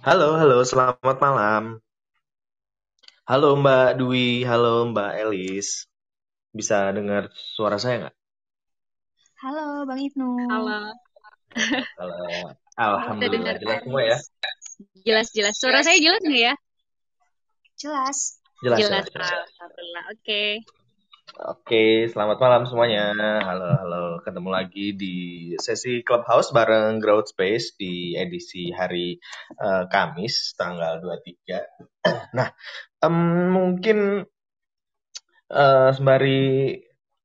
Halo, halo, selamat malam. Halo Mbak Dwi, halo Mbak Elis. Bisa dengar suara saya nggak? Halo Bang Ibnu. Halo. Halo. Alhamdulillah, jelas semua ya? Jelas-jelas. Suara saya jelas nggak ya? Jelas. Jelas, Jelas. jelas. Alhamdulillah. Oke. Oke, selamat malam semuanya. Halo, halo. Ketemu lagi di sesi Clubhouse bareng Growth Space di edisi hari eh, Kamis, tanggal 23. Nah, em, mungkin eh, sembari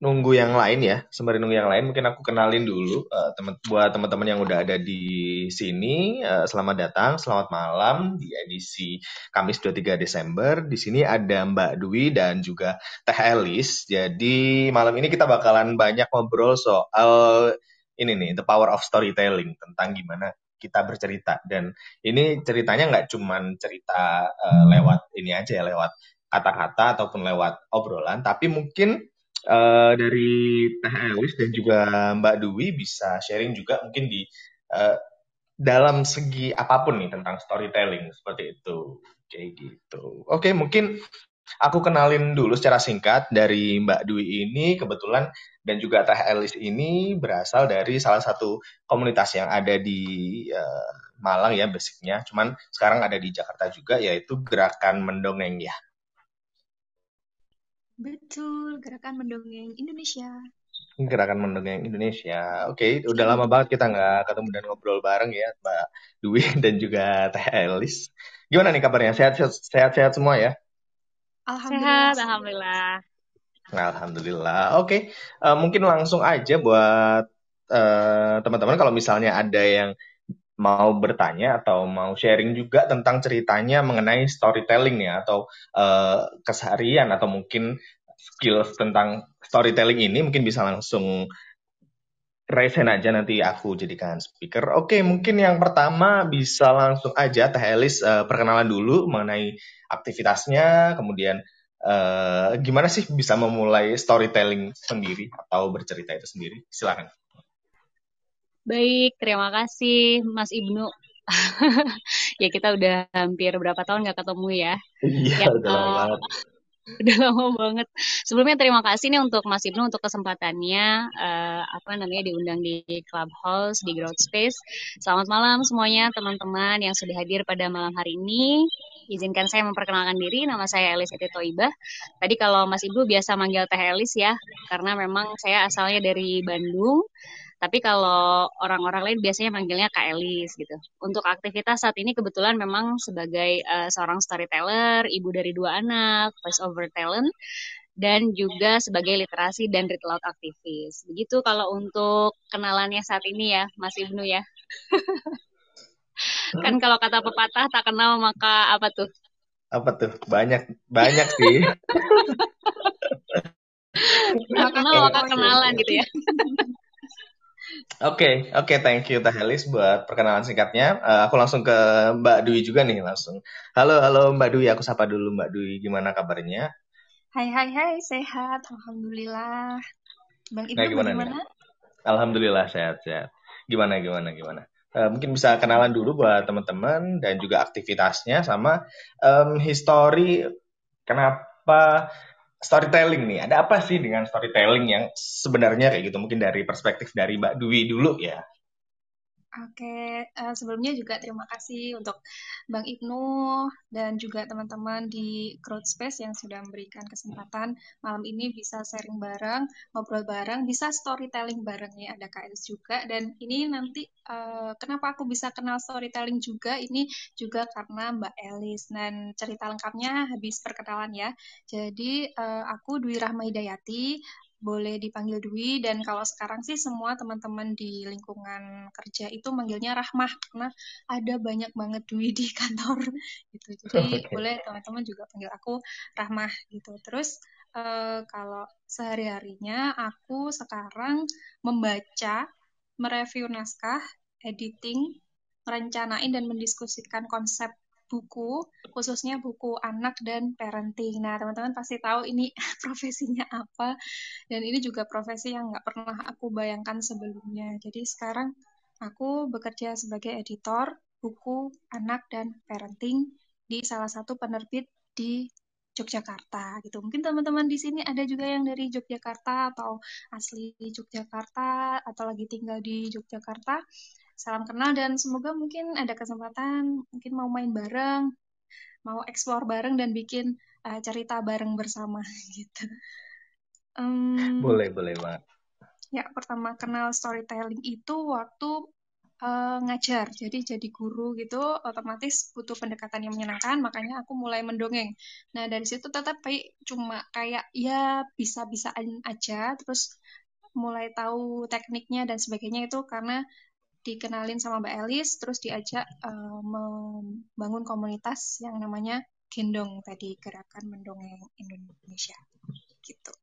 nunggu yang lain ya, sembari nunggu yang lain, mungkin aku kenalin dulu eh, teman buat teman-teman yang udah ada di sini. eh, selamat datang, selamat malam di edisi Kamis 23 Desember. Di sini ada Mbak Dwi dan juga Teh Elis. Jadi malam ini kita bakalan banyak ngobrol soal ini nih, the power of storytelling tentang gimana kita bercerita. Dan ini ceritanya nggak cuman cerita eh, lewat ini aja ya, lewat kata-kata ataupun lewat obrolan, tapi mungkin eh, dari Teh Elis dan juga Mbak Dwi bisa sharing juga mungkin di eh, dalam segi apa pun nih tentang storytelling seperti itu kayak gitu. Oke, mungkin aku kenalin dulu secara singkat dari Mbak Dwi ini kebetulan dan juga Teh Elis ini berasal dari salah satu komunitas yang ada di eh, Malang ya basicnya, cuman sekarang ada di Jakarta juga yaitu Gerakan Mendongeng ya. Betul, Gerakan Mendongeng Indonesia. Gerakan Mendongeng Indonesia. Oke, udah lama banget kita nggak ketemu dan ngobrol bareng ya, Mbak Dwi dan juga Teh Elis. Gimana nih kabarnya? Sehat-sehat semua ya? Alhamdulillah. Sehat. Alhamdulillah. Alhamdulillah. Oke, Eh, mungkin langsung aja buat eh, teman-teman kalau misalnya ada yang mau bertanya atau mau sharing juga tentang ceritanya mengenai storytelling ya atau eh, keseharian atau mungkin skills tentang storytelling ini mungkin bisa langsung raise hand aja nanti aku jadikan speaker. Oke, mungkin yang pertama bisa langsung aja Teh Elis eh, perkenalan dulu mengenai aktivitasnya, kemudian eh, gimana sih bisa memulai storytelling sendiri atau bercerita itu sendiri? Silakan. Baik. Terima kasih, Mas Ibnu. ya kita udah hampir berapa tahun nggak ketemu ya. Iya, Ya, udah lama eh, banget. udah lama banget. Sebelumnya terima kasih nih untuk Mas Ibnu untuk kesempatannya eh, apa namanya diundang di Clubhouse di Growth Space. Selamat malam semuanya teman-teman yang sudah hadir pada malam hari ini. Izinkan saya memperkenalkan diri, nama saya Elis Eti Toibah. Tadi kalau Mas Ibnu biasa manggil Teh Elis ya, karena memang saya asalnya dari Bandung. Tapi kalau orang-orang lain biasanya manggilnya Kak Elis gitu. Untuk aktivitas saat ini kebetulan memang sebagai eh, seorang storyteller, ibu dari dua anak, voice over talent, dan juga sebagai literasi dan read aloud aktivis. Begitu kalau untuk kenalannya saat ini ya, Mas Ibnu ya. Kan kalau kata pepatah tak kenal maka apa tuh? Apa tuh? Banyak banyak sih. Tak kenal maka kenalan gitu ya. Oke, oke, thank you Teh Elis buat perkenalan singkatnya. Eh, aku langsung ke Mbak Dwi juga nih langsung. Halo, halo Mbak Dwi, aku sapa dulu Mbak Dwi, gimana kabarnya? Hai hai hai, sehat. Alhamdulillah. Bang Ibnu Nah, gimana nih? bagaimana? Alhamdulillah sehat-sehat. Gimana, gimana, gimana? Eh, mungkin bisa kenalan dulu buat teman-teman dan juga aktivitasnya sama em, history kenapa storytelling nih. Ada apa sih dengan storytelling yang sebenarnya kayak gitu? Mungkin dari perspektif dari Mbak Dwi dulu ya. Oke, eh, sebelumnya juga terima kasih untuk Bang Ibnu dan juga teman-teman di Growth Space yang sudah memberikan kesempatan malam ini bisa sharing bareng, ngobrol bareng, bisa storytelling bareng ya, ada Elis juga. Dan ini nanti eh, kenapa aku bisa kenal storytelling juga, ini juga karena Mbak Elis. Dan cerita lengkapnya habis perkenalan ya. Jadi eh, aku Dwi Rahma Hidayati, boleh dipanggil Dwi dan kalau sekarang sih semua teman-teman di lingkungan kerja itu manggilnya Rahmah karena ada banyak banget Dwi di kantor gitu. Jadi Oke. boleh teman-teman juga panggil aku Rahmah gitu. Terus eh, kalau sehari-harinya aku sekarang membaca, mereview naskah, editing, merencanain dan mendiskusikan konsep buku, khususnya buku anak dan parenting. Nah, teman-teman pasti tahu ini profesinya apa, dan ini juga profesi yang nggak pernah aku bayangkan sebelumnya. Jadi sekarang aku bekerja sebagai editor buku anak dan parenting di salah satu penerbit di Yogyakarta gitu. Mungkin teman-teman di sini ada juga yang dari Yogyakarta atau asli Yogyakarta atau lagi tinggal di Yogyakarta. Salam kenal dan semoga mungkin ada kesempatan mungkin mau main bareng, mau explore bareng dan bikin uh, cerita bareng bersama gitu. Um, boleh, boleh banget. Ya, pertama kenal storytelling itu waktu uh, ngajar. Jadi jadi guru gitu otomatis butuh pendekatan yang menyenangkan, makanya aku mulai mendongeng. Nah, dari situ tetap kayak cuma kayak ya bisa-bisaan aja terus mulai tahu tekniknya dan sebagainya itu karena dikenalin sama Mbak Elis, terus diajak uh, membangun komunitas yang namanya Gendong tadi, Gerakan Mendongeng Indonesia. Gitu.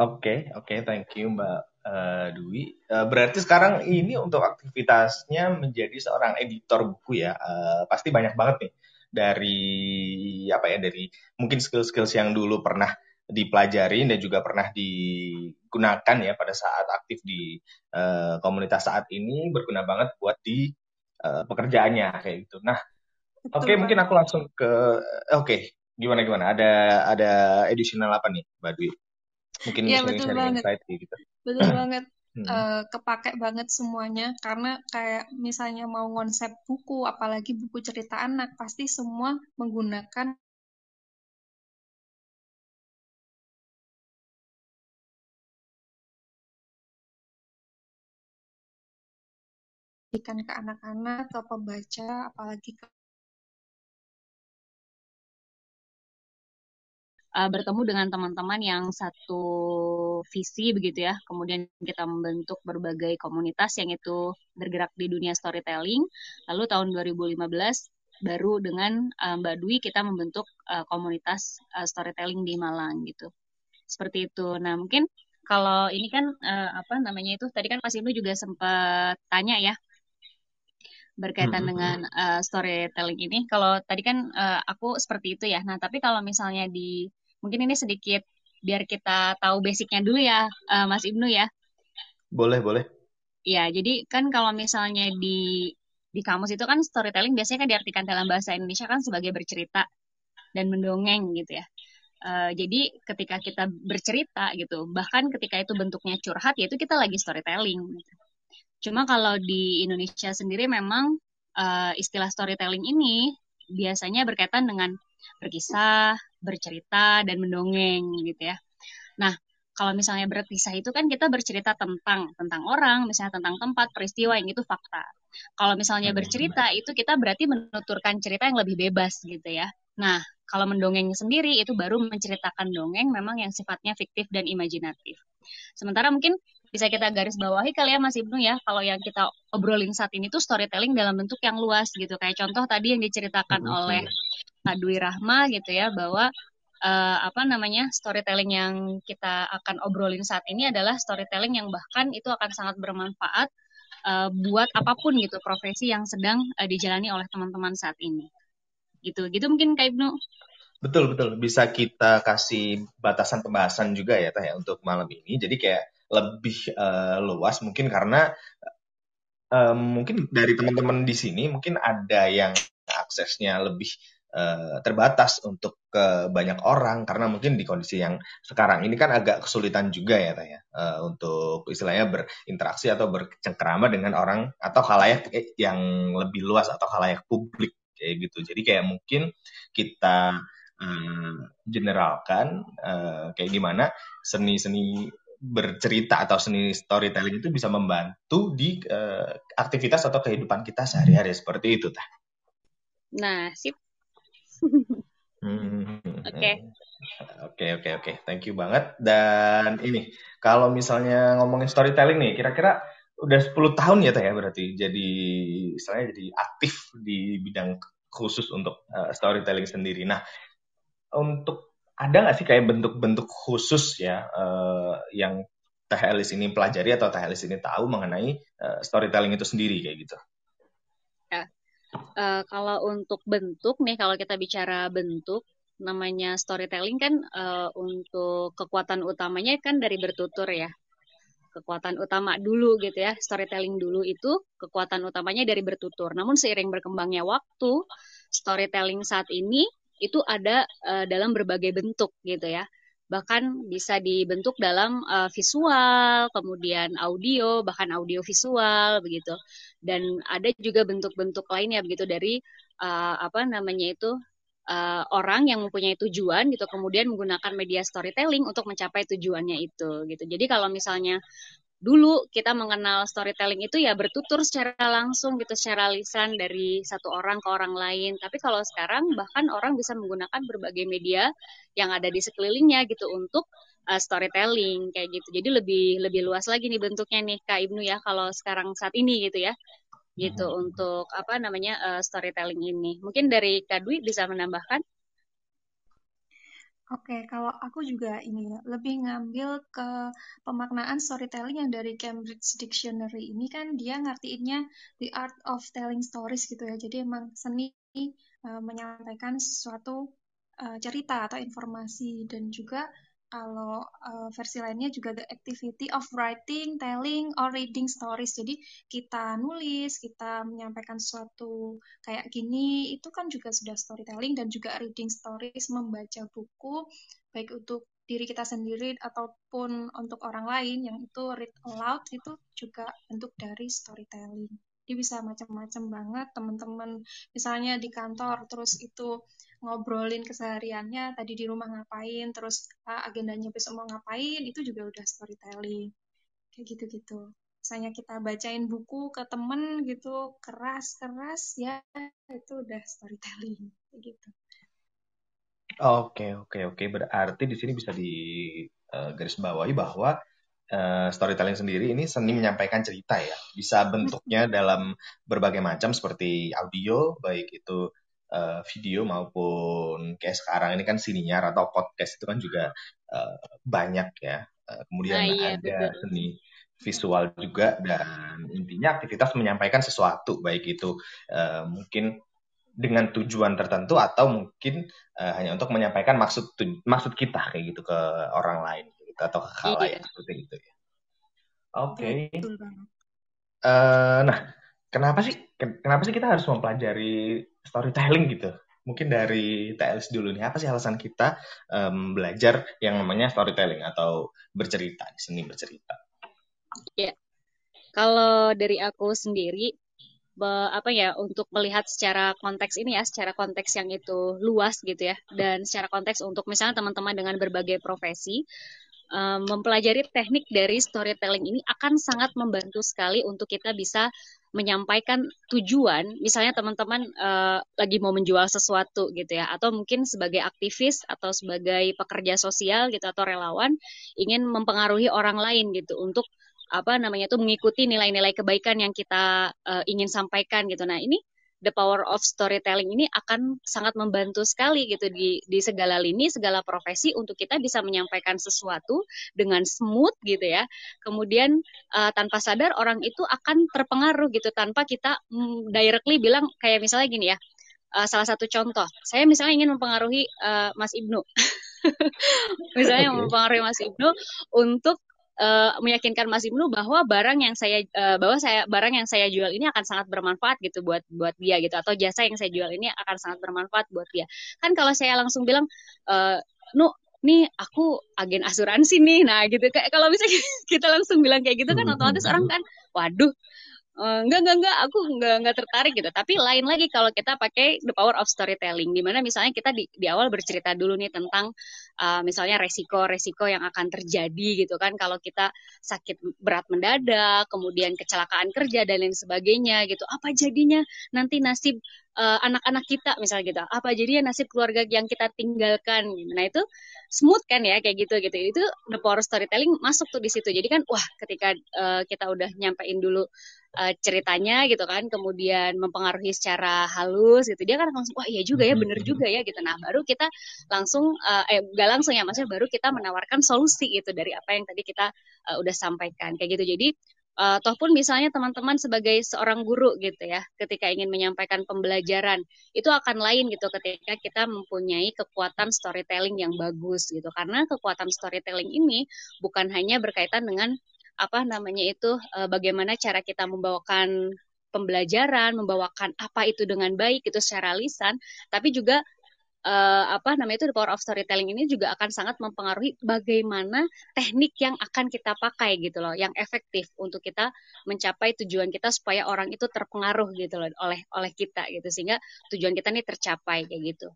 Oke, okay, oke, okay, thank you Mbak uh, Dwi. Uh, berarti sekarang ini untuk aktivitasnya menjadi seorang editor buku ya, uh, pasti banyak banget nih dari apa ya dari mungkin skill-skills yang dulu pernah dipelajari dan juga pernah digunakan ya pada saat aktif di uh, komunitas saat ini berguna banget buat di uh, pekerjaannya kayak gitu. Nah, oke okay, mungkin aku langsung ke oke okay, gimana gimana ada ada additional apa nih Mbak Dwi? mungkin ya, betul banget. insight gitu. Betul banget. Hmm. Uh, kepake banget semuanya karena kayak misalnya mau konsep buku apalagi buku cerita anak pasti semua menggunakan ke anak-anak, ke pembaca, apalagi ke uh, bertemu dengan teman-teman yang satu visi begitu ya. Kemudian kita membentuk berbagai komunitas yang itu bergerak di dunia storytelling. Lalu tahun 2015 baru dengan uh, Mbak Dwi kita membentuk uh, komunitas uh, storytelling di Malang gitu. Seperti itu. Nah, mungkin kalau ini kan uh, apa namanya itu tadi kan Mas Ibnu juga sempat tanya ya berkaitan hmm. dengan uh, storytelling ini. Kalau tadi kan uh, aku seperti itu ya. Nah, tapi kalau misalnya di Mungkin ini sedikit biar kita tahu basicnya dulu ya, uh, Mas Ibnu ya. Boleh, boleh. Ya, jadi kan kalau misalnya di di kamus itu kan storytelling biasanya kan diartikan dalam bahasa Indonesia kan sebagai bercerita dan mendongeng gitu ya. Uh, jadi ketika kita bercerita gitu, bahkan ketika itu bentuknya curhat, yaitu kita lagi storytelling. Gitu. Cuma kalau di Indonesia sendiri memang uh, istilah storytelling ini biasanya berkaitan dengan berkisah, bercerita, dan mendongeng gitu ya. Nah, kalau misalnya berkisah itu kan kita bercerita tentang tentang orang, misalnya tentang tempat, peristiwa yang itu fakta. Kalau misalnya bercerita itu kita berarti menuturkan cerita yang lebih bebas gitu ya. Nah, kalau mendongeng sendiri itu baru menceritakan dongeng memang yang sifatnya fiktif dan imajinatif. Sementara mungkin bisa kita garis bawahi kali ya Mas Ibnu ya, kalau yang kita obrolin saat ini tuh storytelling dalam bentuk yang luas gitu. Kayak contoh tadi yang diceritakan oleh Kak Dwi Rahma gitu ya bahwa uh, apa namanya storytelling yang kita akan obrolin saat ini adalah storytelling yang bahkan itu akan sangat bermanfaat uh, buat apa pun gitu profesi yang sedang uh, dijalani oleh teman-teman saat ini. Gitu, gitu mungkin Kak Ibnu. Betul betul bisa kita kasih batasan pembahasan juga ya Teh ya untuk malam ini. Jadi kayak lebih uh, luas mungkin karena um, mungkin dari teman-teman di sini mungkin ada yang aksesnya lebih uh, terbatas untuk ke banyak orang karena mungkin di kondisi yang sekarang ini kan agak kesulitan juga ya tanya. Uh, untuk istilahnya berinteraksi atau bercengkerama dengan orang atau halayak yang lebih luas atau halayak publik kayak gitu. Jadi kayak mungkin kita uh, generalkan uh, kayak gimana seni-seni bercerita atau seni storytelling itu bisa membantu di uh, aktivitas atau kehidupan kita sehari-hari seperti itu, tah. Nah, sip. Hmm, oke. Oke, oke, oke. Thank you banget. Dan ini, kalau misalnya ngomongin storytelling nih, kira-kira udah 10 tahun ya Teh ya berarti jadi misalnya jadi aktif di bidang khusus untuk uh, storytelling sendiri. Nah, untuk ada nggak sih kayak bentuk-bentuk khusus ya uh, yang Teh Elis ini pelajari atau Teh Elis ini tahu mengenai uh, storytelling itu sendiri kayak gitu? uh, kalau untuk bentuk nih, kalau kita bicara bentuk, namanya storytelling kan uh, untuk kekuatan utamanya kan dari bertutur ya. kekuatan utama dulu gitu ya, storytelling dulu itu kekuatan utamanya dari bertutur. Namun seiring berkembangnya waktu, storytelling saat ini itu ada uh, dalam berbagai bentuk gitu ya. Bahkan bisa dibentuk dalam uh, visual, kemudian audio, bahkan audio visual begitu. Dan ada juga bentuk-bentuk lainnya begitu dari uh, apa namanya itu uh, orang yang mempunyai tujuan gitu kemudian menggunakan media storytelling untuk mencapai tujuannya itu gitu. Jadi kalau misalnya dulu kita mengenal storytelling itu ya bertutur secara langsung gitu secara lisan dari satu orang ke orang lain. Tapi kalau sekarang bahkan orang bisa menggunakan berbagai media yang ada di sekelilingnya gitu untuk uh, storytelling kayak gitu. Jadi lebih lebih luas lagi nih bentuknya nih Kak Ibnu ya kalau sekarang saat ini gitu ya gitu hmm. untuk apa namanya uh, storytelling ini. Mungkin dari Kak Dwi bisa menambahkan? Oke, kalau aku juga ini lebih ngambil ke pemaknaan storytelling yang dari Cambridge Dictionary ini kan dia ngertiinnya the art of telling stories gitu ya. Jadi emang seni uh, menyampaikan sesuatu uh, cerita atau informasi dan juga kalau uh, versi lainnya juga the activity of writing, telling, or reading stories. Jadi kita nulis, kita menyampaikan sesuatu kayak gini, itu kan juga sudah storytelling dan juga reading stories, membaca buku, baik untuk diri kita sendiri ataupun untuk orang lain yang itu read aloud itu juga bentuk dari storytelling. Jadi bisa macam-macam banget teman-teman misalnya di kantor terus itu ngobrolin kesehariannya tadi di rumah ngapain terus uh, agendanya besok mau ngapain itu juga udah storytelling. Kayak gitu-gitu. Misalnya kita bacain buku ke temen gitu keras-keras ya itu udah storytelling. Kayak gitu. Oke oke oke. Berarti di sini bisa di uh, garis bawahi bahwa uh, storytelling sendiri ini seni menyampaikan cerita ya. Bisa bentuknya dalam berbagai macam seperti audio baik itu uh, video maupun kayak sekarang ini kan siniar atau podcast itu kan juga uh, banyak ya. Uh, kemudian nah, iya, ada betul. seni visual juga dan intinya aktivitas menyampaikan sesuatu baik itu uh, mungkin dengan tujuan tertentu atau mungkin uh, hanya untuk menyampaikan maksud maksud kita kayak gitu ke orang lain gitu atau ke hal lain iya. seperti itu ya. Oke. Okay. Uh, nah, kenapa sih kenapa sih kita harus mempelajari storytelling gitu. Mungkin dari TLS dulu nih, apa sih alasan kita um, belajar yang namanya storytelling atau bercerita, seni bercerita? Ya, kalau dari aku sendiri, be, apa ya, untuk melihat secara konteks ini ya, secara konteks yang itu luas gitu ya, dan secara konteks untuk misalnya teman-teman dengan berbagai profesi, um, mempelajari teknik dari storytelling ini akan sangat membantu sekali untuk kita bisa menyampaikan tujuan, misalnya teman-teman uh, lagi mau menjual sesuatu gitu ya, atau mungkin sebagai aktivis atau sebagai pekerja sosial gitu atau relawan ingin mempengaruhi orang lain gitu untuk apa namanya itu mengikuti nilai-nilai kebaikan yang kita uh, ingin sampaikan gitu. Nah ini the power of storytelling ini akan sangat membantu sekali gitu di di segala lini, segala profesi untuk kita bisa menyampaikan sesuatu dengan smooth gitu ya. Kemudian uh, tanpa sadar orang itu akan terpengaruh gitu tanpa kita mm, directly bilang kayak misalnya gini ya. Uh, salah satu contoh, saya misalnya ingin mempengaruhi uh, Mas Ibnu, misalnya mempengaruhi Mas Ibnu untuk uh, meyakinkan Mas Ibnu bahwa barang yang saya uh, bahwa saya barang yang saya jual ini akan sangat bermanfaat gitu buat buat dia gitu atau jasa yang saya jual ini akan sangat bermanfaat buat dia. Kan kalau saya langsung bilang uh, Nu nih aku agen asuransi nih. Nah, gitu kayak kalau bisa kita langsung bilang kayak gitu kan hmm, otomatis hmm, orang hmm. kan waduh Enggak enggak enggak aku enggak enggak tertarik gitu. Tapi lain lagi kalau kita pakai the power of storytelling. Di mana misalnya kita di, di awal bercerita dulu nih tentang uh, misalnya resiko-resiko yang akan terjadi gitu kan. Kalau kita sakit berat mendadak kemudian kecelakaan kerja dan lain sebagainya gitu. Apa jadinya nanti nasib uh, anak-anak kita misalnya gitu. Apa jadinya nasib keluarga yang kita tinggalkan? Gitu. nah itu smooth kan ya kayak gitu gitu. Itu the power storytelling masuk tuh di situ. Jadi kan wah ketika uh, kita udah nyampein dulu uh, ceritanya gitu kan kemudian mempengaruhi secara halus gitu dia kan langsung wah iya juga ya bener juga ya gitu. Nah baru kita langsung uh, eh gak langsung ya maksudnya baru kita menawarkan solusi gitu dari apa yang tadi kita uh, udah sampaikan kayak gitu. Jadi uh, toh pun misalnya teman-teman sebagai seorang guru gitu ya, ketika ingin menyampaikan pembelajaran, itu akan lain gitu ketika kita mempunyai kekuatan storytelling yang bagus gitu. Karena kekuatan storytelling ini bukan hanya berkaitan dengan apa namanya itu uh, bagaimana cara kita membawakan pembelajaran, membawakan apa itu dengan baik itu secara lisan, tapi juga uh, apa namanya itu the power of storytelling ini juga akan sangat mempengaruhi bagaimana teknik yang akan kita pakai gitu loh, yang efektif untuk kita mencapai tujuan kita supaya orang itu terpengaruh gitu loh oleh oleh kita gitu sehingga tujuan kita ini tercapai kayak gitu.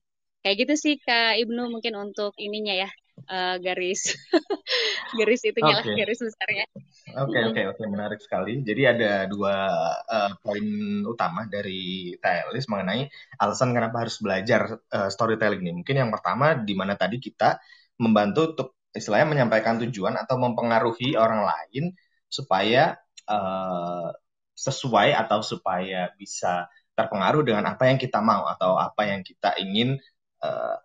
Kayak gitu sih Kak Ibnu mungkin untuk ininya ya uh, garis garis itunya okay. lah garis besarnya. Oke okay, oke okay, oke okay. menarik sekali. Jadi ada dua uh, poin utama dari Telis mengenai alasan kenapa harus belajar uh, storytelling ini. Mungkin yang pertama di mana tadi kita membantu untuk istilahnya menyampaikan tujuan atau mempengaruhi orang lain supaya uh, sesuai atau supaya bisa terpengaruh dengan apa yang kita mau atau apa yang kita ingin uh,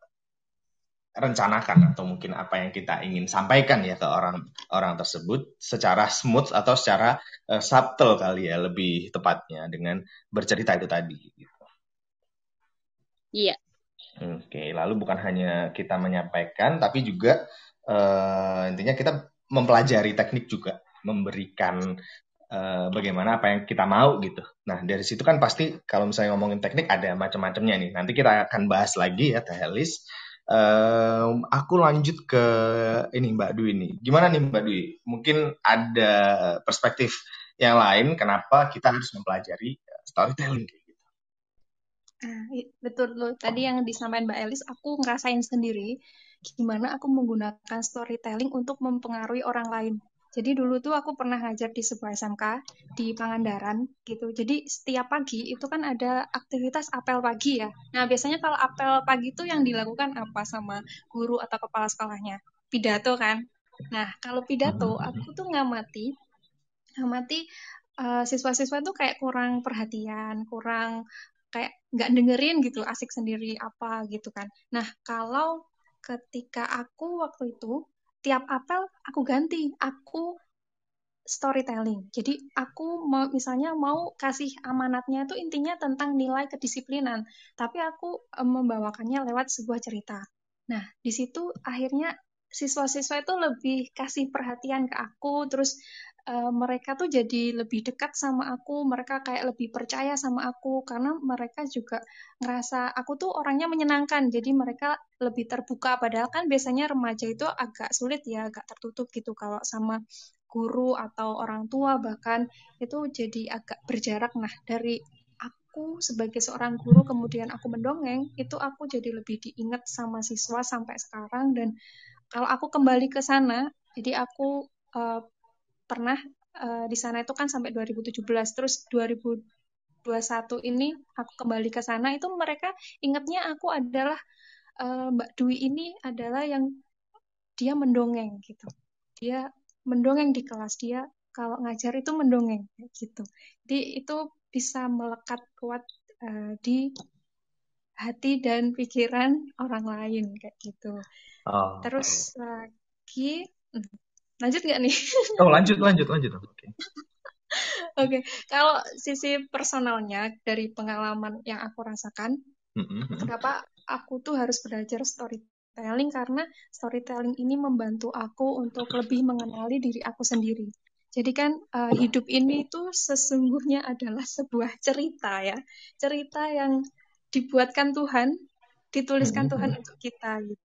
rencanakan atau mungkin apa yang kita ingin sampaikan ya ke orang orang tersebut secara smooth atau secara uh, subtle kali ya lebih tepatnya dengan bercerita itu tadi gitu. Iya. Oke, lalu bukan hanya kita menyampaikan tapi juga uh, intinya kita mempelajari teknik juga, memberikan uh, bagaimana apa yang kita mau gitu. Nah, dari situ kan pasti kalau misalnya ngomongin teknik ada macam-macamnya nih. Nanti kita akan bahas lagi ya Teh Uh, aku lanjut ke ini Mbak Dwi nih. Gimana nih Mbak Dwi? Mungkin ada perspektif yang lain kenapa kita harus mempelajari storytelling kayak gitu. Ah, betul loh. Tadi yang disampaikan Mbak Elis, aku ngerasain sendiri gimana aku menggunakan storytelling untuk mempengaruhi orang lain. Jadi dulu tuh aku pernah ngajar di sebuah SMK di Pangandaran gitu. Jadi setiap pagi itu kan ada aktivitas apel pagi ya. Nah biasanya kalau apel pagi itu yang dilakukan apa sama guru atau kepala sekolahnya? Pidato kan. Nah kalau pidato aku tuh ngamati, ngamati uh, siswa-siswa tuh kayak kurang perhatian, kurang kayak nggak dengerin gitu, asik sendiri apa gitu kan. Nah kalau ketika aku waktu itu tiap apel aku ganti, aku storytelling. Jadi aku mau misalnya mau kasih amanatnya itu intinya tentang nilai kedisiplinan, tapi aku e, membawakannya lewat sebuah cerita. Nah, di situ akhirnya siswa-siswa itu lebih kasih perhatian ke aku, terus uh, mereka tuh jadi lebih dekat sama aku, mereka kayak lebih percaya sama aku karena mereka juga ngerasa aku tuh orangnya menyenangkan, jadi mereka lebih terbuka. Padahal kan biasanya remaja itu agak sulit ya, agak tertutup gitu kalau sama guru atau orang tua bahkan itu jadi agak berjarak. Nah dari aku sebagai seorang guru kemudian aku mendongeng itu aku jadi lebih diingat sama siswa sampai sekarang dan kalau aku kembali ke sana jadi aku uh, pernah uh, di sana itu kan sampai 2017 terus 2021 ini aku kembali ke sana itu mereka ingatnya aku adalah uh, Mbak Dwi ini adalah yang dia mendongeng gitu. Dia mendongeng di kelas. Dia kalau ngajar itu mendongeng gitu. Jadi itu bisa melekat kuat uh, di hati dan pikiran orang lain kayak gitu. Oh, terus lagi hmm, Lanjut nggak nih? Oh lanjut lanjut lanjut. Oke. Okay. Oke, okay. kalau sisi personalnya dari pengalaman yang aku rasakan, mm-hmm. kenapa aku tuh harus belajar storytelling karena storytelling ini membantu aku untuk lebih mengenali diri aku sendiri. Jadi kan uh, hidup ini tuh sesungguhnya adalah sebuah cerita ya, cerita yang dibuatkan Tuhan, dituliskan mm-hmm. Tuhan untuk kita gitu.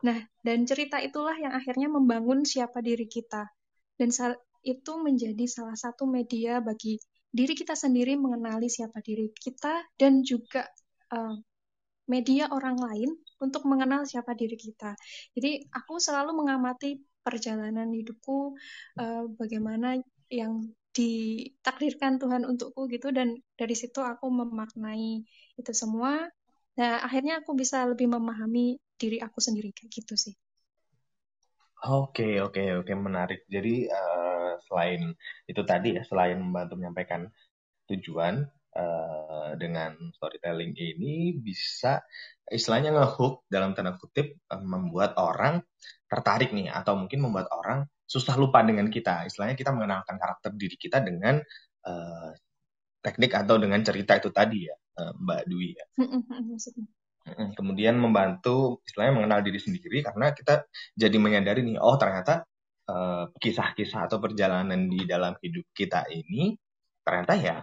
Nah, dan cerita itulah yang akhirnya membangun siapa diri kita. Dan itu menjadi salah satu media bagi diri kita sendiri mengenali siapa diri kita dan juga uh, media orang lain untuk mengenal siapa diri kita. Jadi aku selalu mengamati perjalanan hidupku, uh, bagaimana yang ditakdirkan Tuhan untukku gitu dan dari situ aku memaknai itu semua. Nah, akhirnya aku bisa lebih memahami diri aku sendiri kayak gitu sih. Oke, oke, oke, menarik. Jadi uh, selain itu tadi ya, selain membantu menyampaikan tujuan uh, dengan storytelling ini bisa istilahnya ngehook dalam tanda kutip uh, membuat orang tertarik nih atau mungkin membuat orang susah lupa dengan kita. Istilahnya kita mengenalkan karakter diri kita dengan uh, teknik atau dengan cerita itu tadi ya, uh, Mbak Dwi ya. Kemudian membantu istilahnya mengenal diri sendiri karena kita jadi menyadari nih, oh ternyata kisah-kisah uh, atau perjalanan di dalam hidup kita ini ternyata ya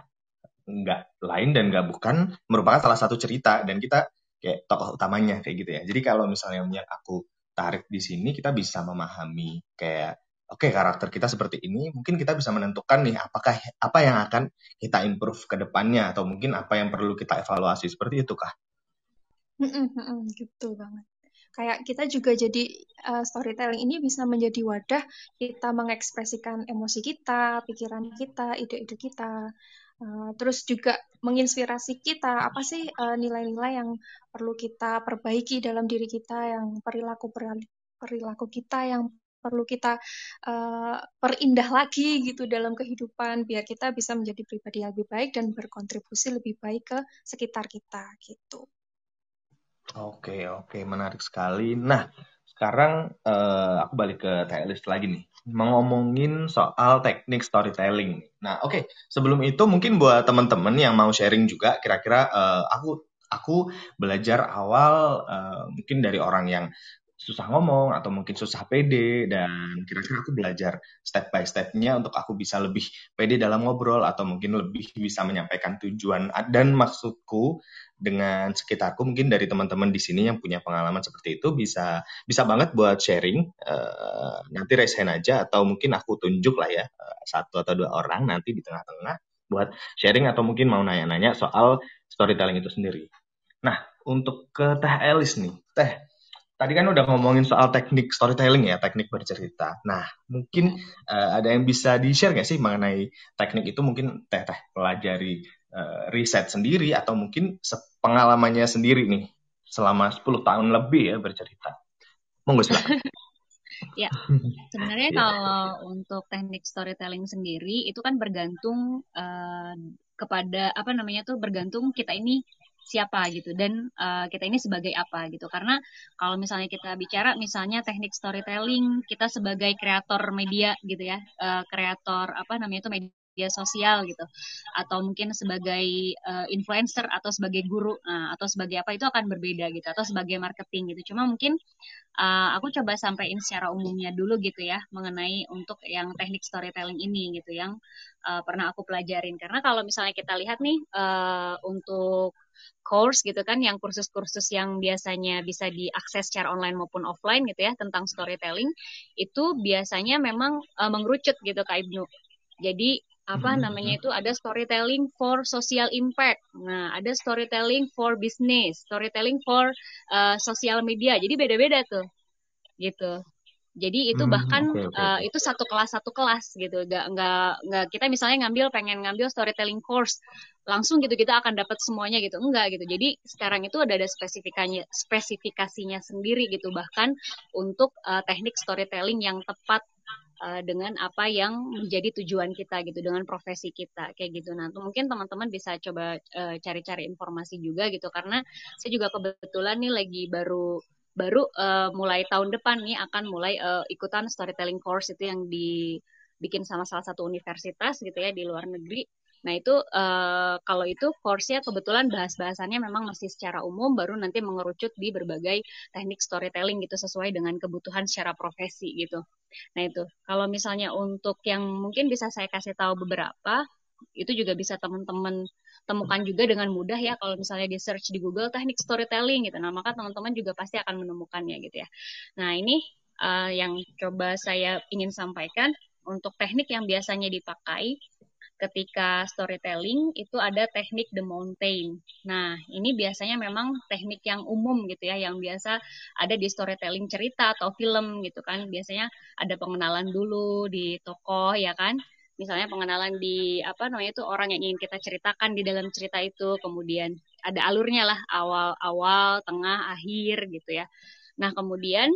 nggak lain dan nggak bukan merupakan salah satu cerita dan kita kayak tokoh utamanya kayak gitu ya. Jadi kalau misalnya yang aku tarik di sini kita bisa memahami kayak oke okay, karakter kita seperti ini, mungkin kita bisa menentukan nih apakah apa yang akan kita improve ke depannya atau mungkin apa yang perlu kita evaluasi seperti itu kah? Gitu banget. Kayak kita juga jadi uh, storytelling ini bisa menjadi wadah kita mengekspresikan emosi kita, pikiran kita, ide-ide kita. Uh, terus juga menginspirasi kita apa sih nilai eh, nilai-nilai yang perlu kita perbaiki dalam diri kita, yang perilaku perilaku kita yang perlu kita uh, perindah lagi gitu dalam kehidupan biar kita bisa menjadi pribadi yang lebih baik dan berkontribusi lebih baik ke sekitar kita gitu. Oke, oke, menarik sekali. Nah, sekarang uh, aku balik ke list lagi nih, ngomongin soal teknik storytelling. Nah, oke, sebelum itu mungkin buat teman-teman yang mau sharing juga, kira-kira uh, aku aku belajar awal uh, mungkin dari orang yang susah ngomong atau mungkin susah pede dan kira-kira aku belajar step by stepnya untuk aku bisa lebih pede dalam ngobrol atau mungkin lebih bisa menyampaikan tujuan dan maksudku dengan sekitarku mungkin dari teman-teman di sini yang punya pengalaman seperti itu bisa bisa banget buat sharing uh, nanti raise aja atau mungkin aku tunjuk lah ya uh, satu atau dua orang nanti di tengah-tengah buat sharing atau mungkin mau nanya-nanya soal storytelling itu sendiri. Nah, untuk ke Teh Elis nih. Teh, tadi kan udah ngomongin soal teknik storytelling ya, teknik bercerita. Nah, mungkin uh, ada yang bisa di-share nggak sih mengenai teknik itu mungkin teh-teh pelajari uh, riset sendiri atau mungkin pengalamannya sendiri nih selama 10 tahun lebih ya bercerita. Monggo silakan. ya, sebenarnya yeah. kalau untuk teknik storytelling sendiri itu kan bergantung uh, kepada apa namanya tuh bergantung kita ini siapa gitu. Dan uh, kita ini sebagai apa gitu. Karena kalau misalnya kita bicara misalnya teknik storytelling kita sebagai kreator media gitu ya uh, kreator apa namanya itu media sosial gitu. Atau mungkin sebagai uh, influencer atau sebagai guru uh, atau sebagai apa itu akan berbeda gitu. Atau sebagai marketing gitu. Cuma mungkin uh, aku coba sampaikan secara umumnya dulu gitu ya mengenai untuk yang teknik storytelling ini gitu yang uh, pernah aku pelajarin. Karena kalau misalnya kita lihat nih uh, untuk course gitu kan yang kursus-kursus yang biasanya bisa diakses secara online maupun offline gitu ya tentang storytelling itu biasanya memang uh, mengerucut gitu Kak Ibnu. Jadi apa hmm, namanya hmm. itu ada storytelling for social impact. Nah, ada storytelling for business, storytelling for uh, social media. Jadi beda-beda tuh. Gitu. Jadi itu hmm, bahkan okay, okay. Uh, itu satu kelas satu kelas gitu. Gak nggak nggak kita misalnya ngambil pengen ngambil storytelling course langsung gitu kita akan dapat semuanya gitu. Enggak gitu. Jadi sekarang itu ada ada spesifikasinya spesifikasinya sendiri gitu bahkan untuk uh, teknik storytelling yang tepat uh, dengan apa yang menjadi tujuan kita gitu dengan profesi kita kayak gitu nah mungkin teman-teman bisa coba uh, cari-cari informasi juga gitu karena saya juga kebetulan nih lagi baru baru uh, mulai tahun depan nih akan mulai uh, ikutan storytelling course itu yang dibikin sama salah satu universitas gitu ya di luar negeri Nah itu uh, kalau itu course-nya kebetulan bahas-bahasannya memang masih secara umum, baru nanti mengerucut di berbagai teknik storytelling gitu sesuai dengan kebutuhan secara profesi gitu. Nah itu kalau misalnya untuk yang mungkin bisa saya kasih tahu beberapa, itu juga bisa teman-teman temukan juga dengan mudah ya kalau misalnya di search di Google teknik storytelling gitu. Nah maka teman-teman juga pasti akan menemukannya gitu ya. Nah ini uh, yang coba saya ingin sampaikan untuk teknik yang biasanya dipakai ketika storytelling itu ada teknik the mountain. Nah, ini biasanya memang teknik yang umum gitu ya, yang biasa ada di storytelling cerita atau film gitu kan. Biasanya ada pengenalan dulu di tokoh ya kan. Misalnya pengenalan di apa namanya itu orang yang ingin kita ceritakan di dalam cerita itu, kemudian ada alurnya lah awal-awal, tengah, akhir gitu ya. Nah, kemudian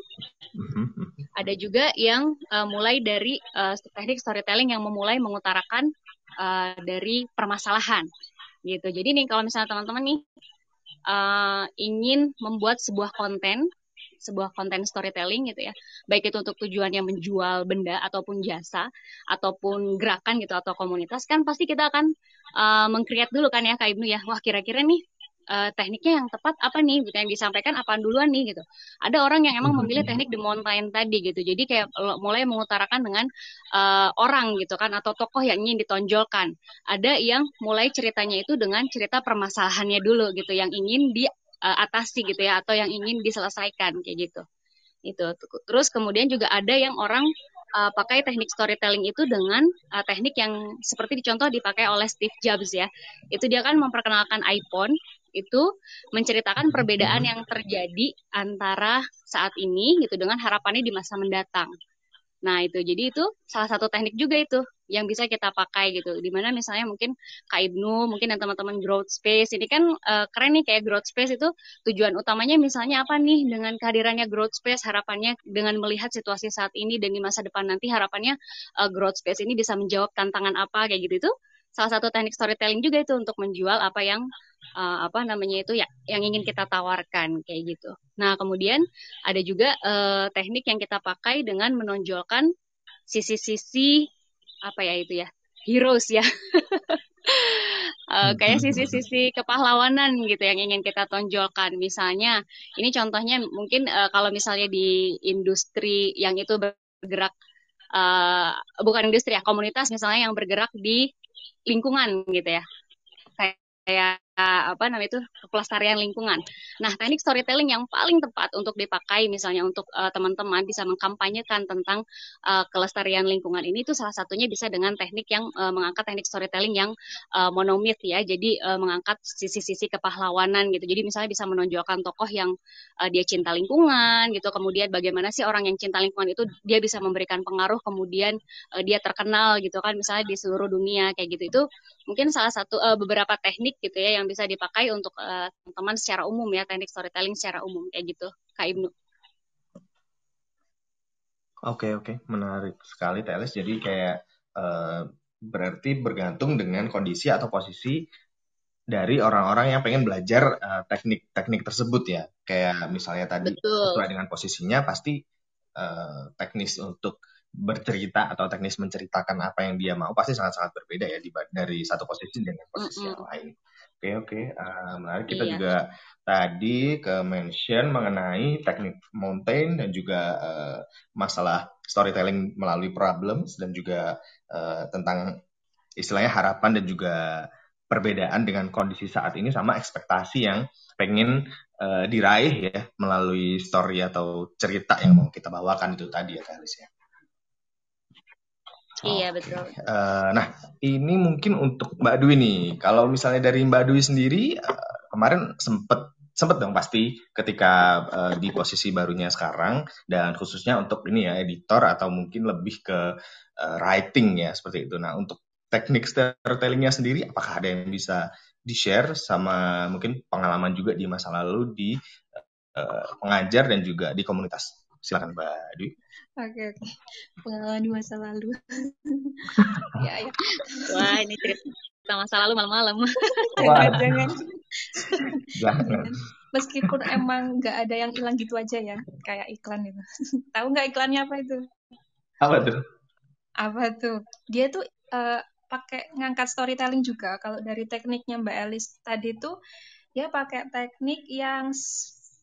mm-hmm. ada juga yang uh, mulai dari uh, teknik storytelling yang memulai mengutarakan uh, dari permasalahan gitu. Jadi nih kalau misalnya teman-teman nih uh, ingin membuat sebuah konten, sebuah konten storytelling gitu ya, baik itu untuk tujuannya menjual benda ataupun jasa ataupun gerakan gitu atau komunitas kan pasti kita akan uh, mengcreate dulu kan ya Kak Ibnu ya. Wah kira-kira nih uh, tekniknya yang tepat apa nih? Gitu yang disampaikan apa duluan nih gitu. Ada orang yang emang memilih teknik the mountain tadi gitu. Jadi kayak mulai mengutarakan dengan uh, orang gitu kan atau tokoh yang ingin ditonjolkan. Ada yang mulai ceritanya itu dengan cerita permasalahannya dulu gitu yang ingin diatasi gitu ya atau yang ingin diselesaikan kayak gitu itu terus kemudian juga ada yang orang uh, pakai teknik storytelling itu dengan uh, teknik yang seperti dicontoh dipakai oleh Steve Jobs ya. Itu dia kan memperkenalkan iPhone itu menceritakan perbedaan yang terjadi antara saat ini gitu dengan harapannya di masa mendatang. Nah, itu. Jadi itu salah satu teknik juga itu yang bisa kita pakai gitu. Di mana misalnya mungkin Kak Ibnu, mungkin dan teman-teman growth space ini kan uh, keren nih kayak growth space itu. Tujuan utamanya misalnya apa nih dengan kehadirannya growth space? Harapannya dengan melihat situasi saat ini dan di masa depan nanti harapannya uh, growth space ini bisa menjawab tantangan apa kayak gitu itu salah satu teknik storytelling juga itu untuk menjual apa yang uh, apa namanya itu ya yang ingin kita tawarkan kayak gitu. Nah kemudian ada juga uh, teknik yang kita pakai dengan menonjolkan sisi-sisi apa ya itu ya heroes ya. uh, kayak sisi-sisi kepahlawanan gitu yang ingin kita tonjolkan. Misalnya, ini contohnya mungkin uh, kalau misalnya di industri yang itu bergerak uh, bukan industri ya komunitas misalnya yang bergerak di lingkungan gitu ya. Kayak apa namanya itu pelestarian lingkungan. Nah, teknik storytelling yang paling tepat untuk dipakai misalnya untuk uh, teman-teman bisa mengkampanyekan tentang uh, kelestarian lingkungan ini itu salah satunya bisa dengan teknik yang uh, mengangkat teknik storytelling yang uh, monomit ya. Jadi uh, mengangkat sisi-sisi kepahlawanan gitu. Jadi misalnya bisa menonjolkan tokoh yang uh, dia cinta lingkungan gitu. Kemudian bagaimana sih orang yang cinta lingkungan itu dia bisa memberikan pengaruh kemudian uh, dia terkenal gitu kan misalnya di seluruh dunia kayak gitu. Itu mungkin salah satu uh, beberapa teknik gitu ya yang bisa dipakai untuk uh, teman-teman secara umum ya teknik storytelling secara umum kayak gitu Kak Ibnu. Oke oke menarik sekali Teles jadi kayak uh, berarti bergantung dengan kondisi atau posisi dari orang-orang yang pengen belajar teknik-teknik uh, tersebut ya kayak misalnya tadi Betul. sesuai dengan posisinya pasti uh, teknis untuk bercerita atau teknis menceritakan apa yang dia mau pasti sangat-sangat berbeda ya dari satu posisi dengan posisi mm -hmm. yang lain. Oke oke, uh, menarik. Kita iya. juga tadi ke mention mengenai teknik mountain dan juga uh, masalah storytelling melalui problems dan juga uh, tentang istilahnya harapan dan juga perbedaan dengan kondisi saat ini sama ekspektasi yang pengen uh, diraih ya melalui story atau cerita yang mau kita bawakan itu tadi ya Kalis ya. Iya betul. Uh, nah ini mungkin untuk Mbak Dwi nih. Kalau misalnya dari Mbak Dwi sendiri uh, kemarin sempet sempet dong pasti ketika uh, di posisi barunya sekarang dan khususnya untuk ini ya editor atau mungkin lebih ke uh, writing ya seperti itu. Nah untuk teknik storytellingnya sendiri apakah ada yang bisa di share sama mungkin pengalaman juga di masa lalu di uh, pengajar dan juga di komunitas. Silakan Mbak Dwi. Oke oke. Pengalaman di masa lalu. ya ya. Wah ini cerita masa lalu malam-malam. jangan jangan. jangan. Meskipun emang nggak ada yang hilang gitu aja ya, kayak iklan itu. Tahu nggak iklannya apa itu? Apa tuh? Apa tuh? Dia tuh uh, pakai ngangkat storytelling juga. Kalau dari tekniknya Mbak Elis tadi tuh dia pakai teknik yang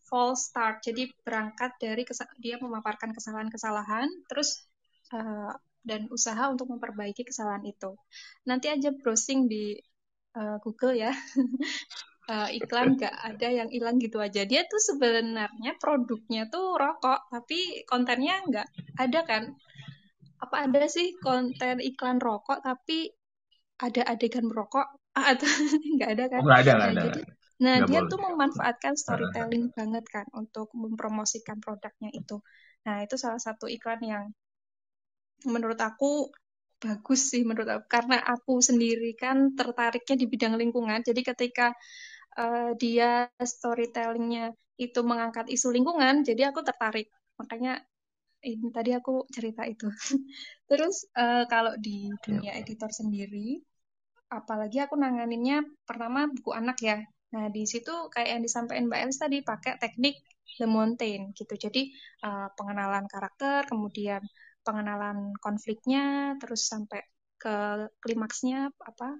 false start. Jadi berangkat dari dia memaparkan kesalahan-kesalahan, terus uh, dan usaha untuk memperbaiki kesalahan itu. Nanti aja browsing di uh, Google ya. uh, iklan nggak ada yang hilang gitu aja. Dia tuh sebenarnya produknya tuh rokok, tapi kontennya nggak ada kan? Apa ada sih konten iklan rokok tapi ada adegan merokok? atau nggak ada kan? nggak ada, nggak nah, ada. Jadi, Nah, Nggak dia boleh. tuh memanfaatkan storytelling uh. banget kan untuk mempromosikan produknya itu. Nah, itu salah satu iklan yang menurut aku bagus sih menurut aku karena aku sendiri kan tertariknya di bidang lingkungan. Jadi ketika uh, dia storytellingnya itu mengangkat isu lingkungan, jadi aku tertarik. Makanya ini tadi aku cerita itu. Terus uh, kalau di dunia editor sendiri, apalagi aku nanganinnya pertama buku anak ya. Nah, di situ kayak yang disampaikan Mbak Els tadi pakai teknik The Mountain gitu. Jadi uh, pengenalan karakter, kemudian pengenalan konfliknya, terus sampai ke klimaksnya apa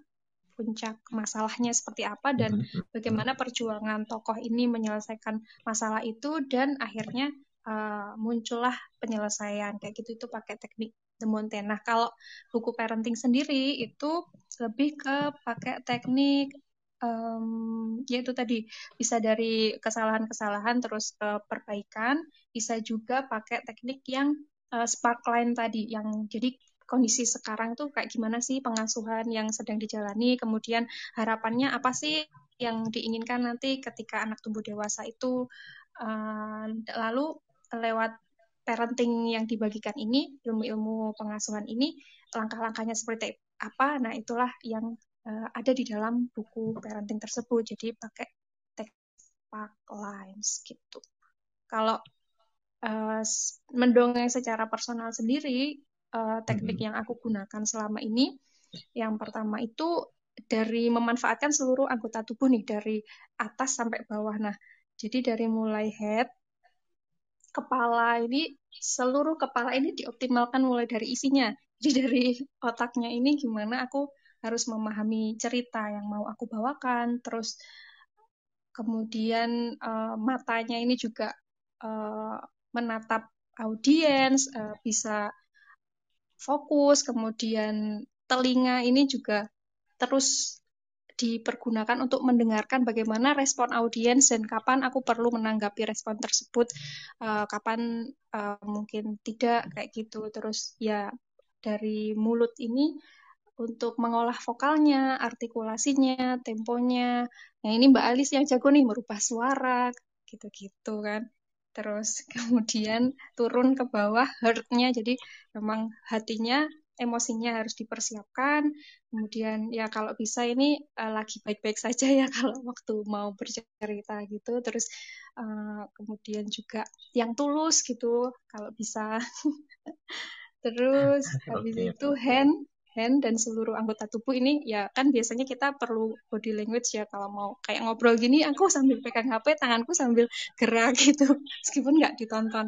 puncak masalahnya seperti apa dan Mhm. bagaimana perjuangan tokoh ini menyelesaikan masalah itu dan akhirnya uh, muncullah penyelesaian kayak gitu itu pakai teknik de Montaigne. Nah, kalau buku parenting sendiri itu lebih ke pakai teknik um, yaitu tadi. Bisa dari kesalahan-kesalahan terus ke perbaikan, bisa juga pakai teknik yang uh, spark line tadi yang jadi kondisi sekarang tuh kayak gimana sih pengasuhan yang sedang dijalani, kemudian harapannya apa sih yang diinginkan nanti ketika anak tumbuh dewasa itu, uh, lalu lewat parenting yang dibagikan ini, ilmu-ilmu pengasuhan ini, langkah-langkahnya seperti apa, nah itulah yang uh, ada di dalam buku parenting tersebut. Jadi pakai text park lines gitu. Kalau uh, mendongeng secara personal sendiri, uh, teknik yang aku gunakan selama ini, yang pertama itu dari memanfaatkan seluruh anggota tubuh nih dari atas sampai bawah. Nah, jadi dari mulai head kepala ini seluruh kepala ini dioptimalkan mulai dari isinya. Jadi dari otaknya ini gimana aku harus memahami cerita yang mau aku bawakan, terus kemudian uh, matanya ini juga uh, menatap audiens, uh, bisa fokus, kemudian telinga ini juga terus dipergunakan untuk mendengarkan bagaimana respon audiens dan kapan aku perlu menanggapi respon tersebut, uh, kapan uh, mungkin tidak kayak gitu. Terus ya dari mulut ini untuk mengolah vokalnya, artikulasinya, temponya. Nah ini Mbak Alis yang jago nih merubah suara, gitu-gitu kan. Terus kemudian turun ke bawah heart-nya, jadi memang hatinya emosinya harus dipersiapkan. Kemudian ya kalau bisa ini uh, lagi baik-baik saja ya kalau waktu mau bercerita gitu. Terus uh, kemudian juga yang tulus gitu kalau bisa. Terus habis okay. itu hand hand dan seluruh anggota tubuh ini ya kan biasanya kita perlu body language ya kalau mau kayak ngobrol gini aku sambil pegang HP tanganku sambil gerak gitu meskipun nggak ditonton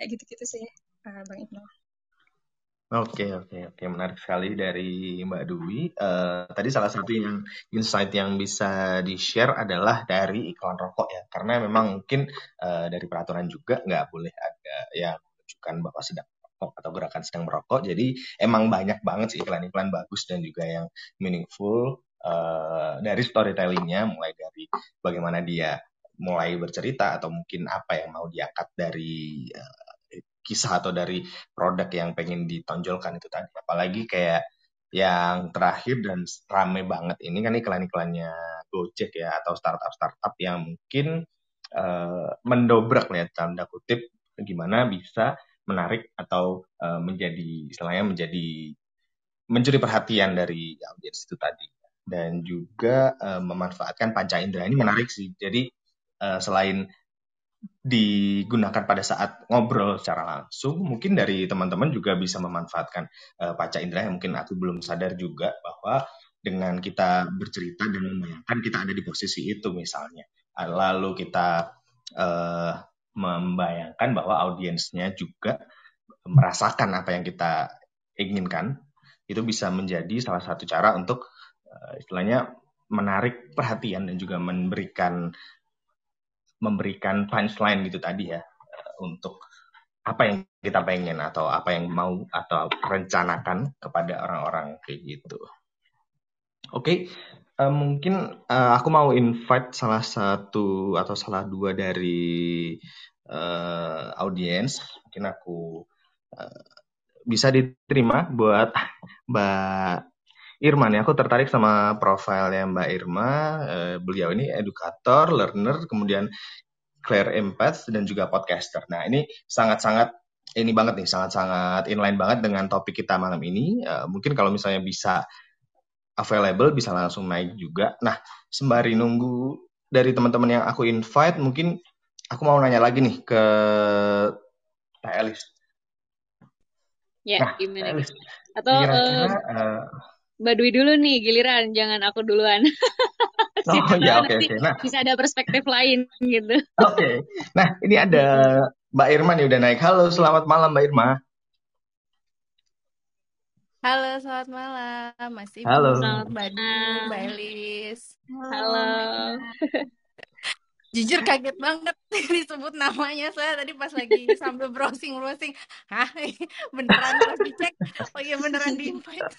kayak gitu-gitu sih uh, Bang Ibnu. Oke, oke, oke, menarik sekali dari Mbak Dwi. Uh, tadi salah satu yang insight yang bisa di-share adalah dari iklan rokok ya, karena memang mungkin uh, dari peraturan juga nggak boleh ada yang menunjukkan bahwa sedang merokok atau gerakan sedang merokok. Jadi emang banyak banget sih iklan-iklan bagus dan juga yang meaningful uh, dari storytellingnya, mulai dari bagaimana dia mulai bercerita atau mungkin apa yang mau diangkat dari uh, kisah atau dari produk yang pengen ditonjolkan itu tadi. Apalagi kayak yang terakhir dan rame banget ini kan iklan-iklannya Gojek ya atau startup-startup yang mungkin uh, mendobrak ya tanda kutip gimana bisa menarik atau uh, menjadi istilahnya menjadi mencuri perhatian dari audiens itu tadi dan juga uh, memanfaatkan panca indera ini menarik sih. Jadi uh, selain digunakan pada saat ngobrol secara langsung, mungkin dari teman-teman juga bisa memanfaatkan uh, panca indera yang mungkin aku belum sadar juga bahwa dengan kita bercerita dan membayangkan kita ada di posisi itu misalnya, lalu kita uh, membayangkan bahwa audiensnya juga merasakan apa yang kita inginkan, itu bisa menjadi salah satu cara untuk uh, istilahnya menarik perhatian dan juga memberikan memberikan punchline gitu tadi ya eh, untuk apa yang kita pengen atau apa yang mau atau rencanakan kepada orang-orang kayak gitu. Oke, uh, eh, mungkin uh, aku mau invite salah satu atau salah dua dari uh, audiens. Mungkin aku uh, bisa diterima buat Mbak Irma nih, aku tertarik sama profilnya Mbak Irma. Uh, beliau ini edukator, learner, kemudian clear empath dan juga podcaster. Nah, ini sangat-sangat ini banget nih, sangat-sangat inline banget dengan topik kita malam ini. Uh, mungkin kalau misalnya bisa available bisa langsung naik juga. Nah, sembari nunggu dari teman-teman yang aku invite, mungkin aku mau nanya lagi nih ke Teh Elis. Ya, nah, gimana? Elis, Atau kira-kira, uh, Mbak Dwi dulu nih, giliran, jangan aku duluan. oh ya oke okay, oke. Okay. Nah bisa ada perspektif lain gitu. Oke. Okay. Nah ini ada Mbak Irma nih udah naik. Halo selamat malam Mbak Irma. Halo, selamat malam, Mas Halo. Ibnu, Selamat malam. Mbak Elis. Halo. Jujur kaget banget disebut namanya saya tadi pas lagi sambil browsing browsing, hah beneran pas dicek, oh iya beneran di invite.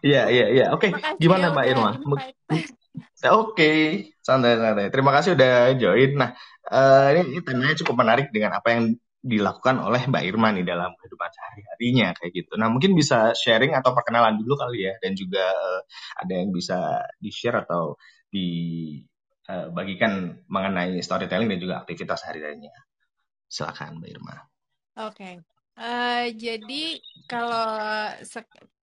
Iya, iya, iya. Oke, gimana ya Mbak Irma? Oke, santai-santai. Terima kasih udah join. Nah, eh, ini, ini temanya cukup menarik dengan apa yang dilakukan oleh Mbak Irma nih dalam kehidupan sehari-harinya kayak gitu. Nah, mungkin bisa sharing atau perkenalan dulu kali ya, dan juga eh, ada yang bisa di-share atau dibagikan mengenai storytelling dan juga aktivitas sehari-harinya. Silakan Mbak Irma. Oke, Eh, jadi kalau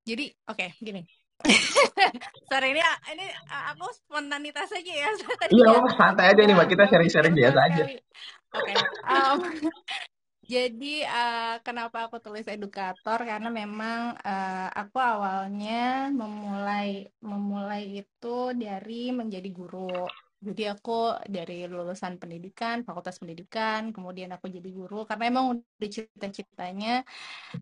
jadi oke gini. Sorry ini ini aku spontanitas aja ya. Iya, santai aja nih Mbak. Kita sharing-sharing biasa aja. Oke, em, jadi eh, kenapa aku tulis edukator? Karena memang eh, aku awalnya memulai memulai itu dari menjadi guru. Jadi aku dari lulusan pendidikan, fakultas pendidikan, kemudian aku jadi guru karena emang udah cita-citanya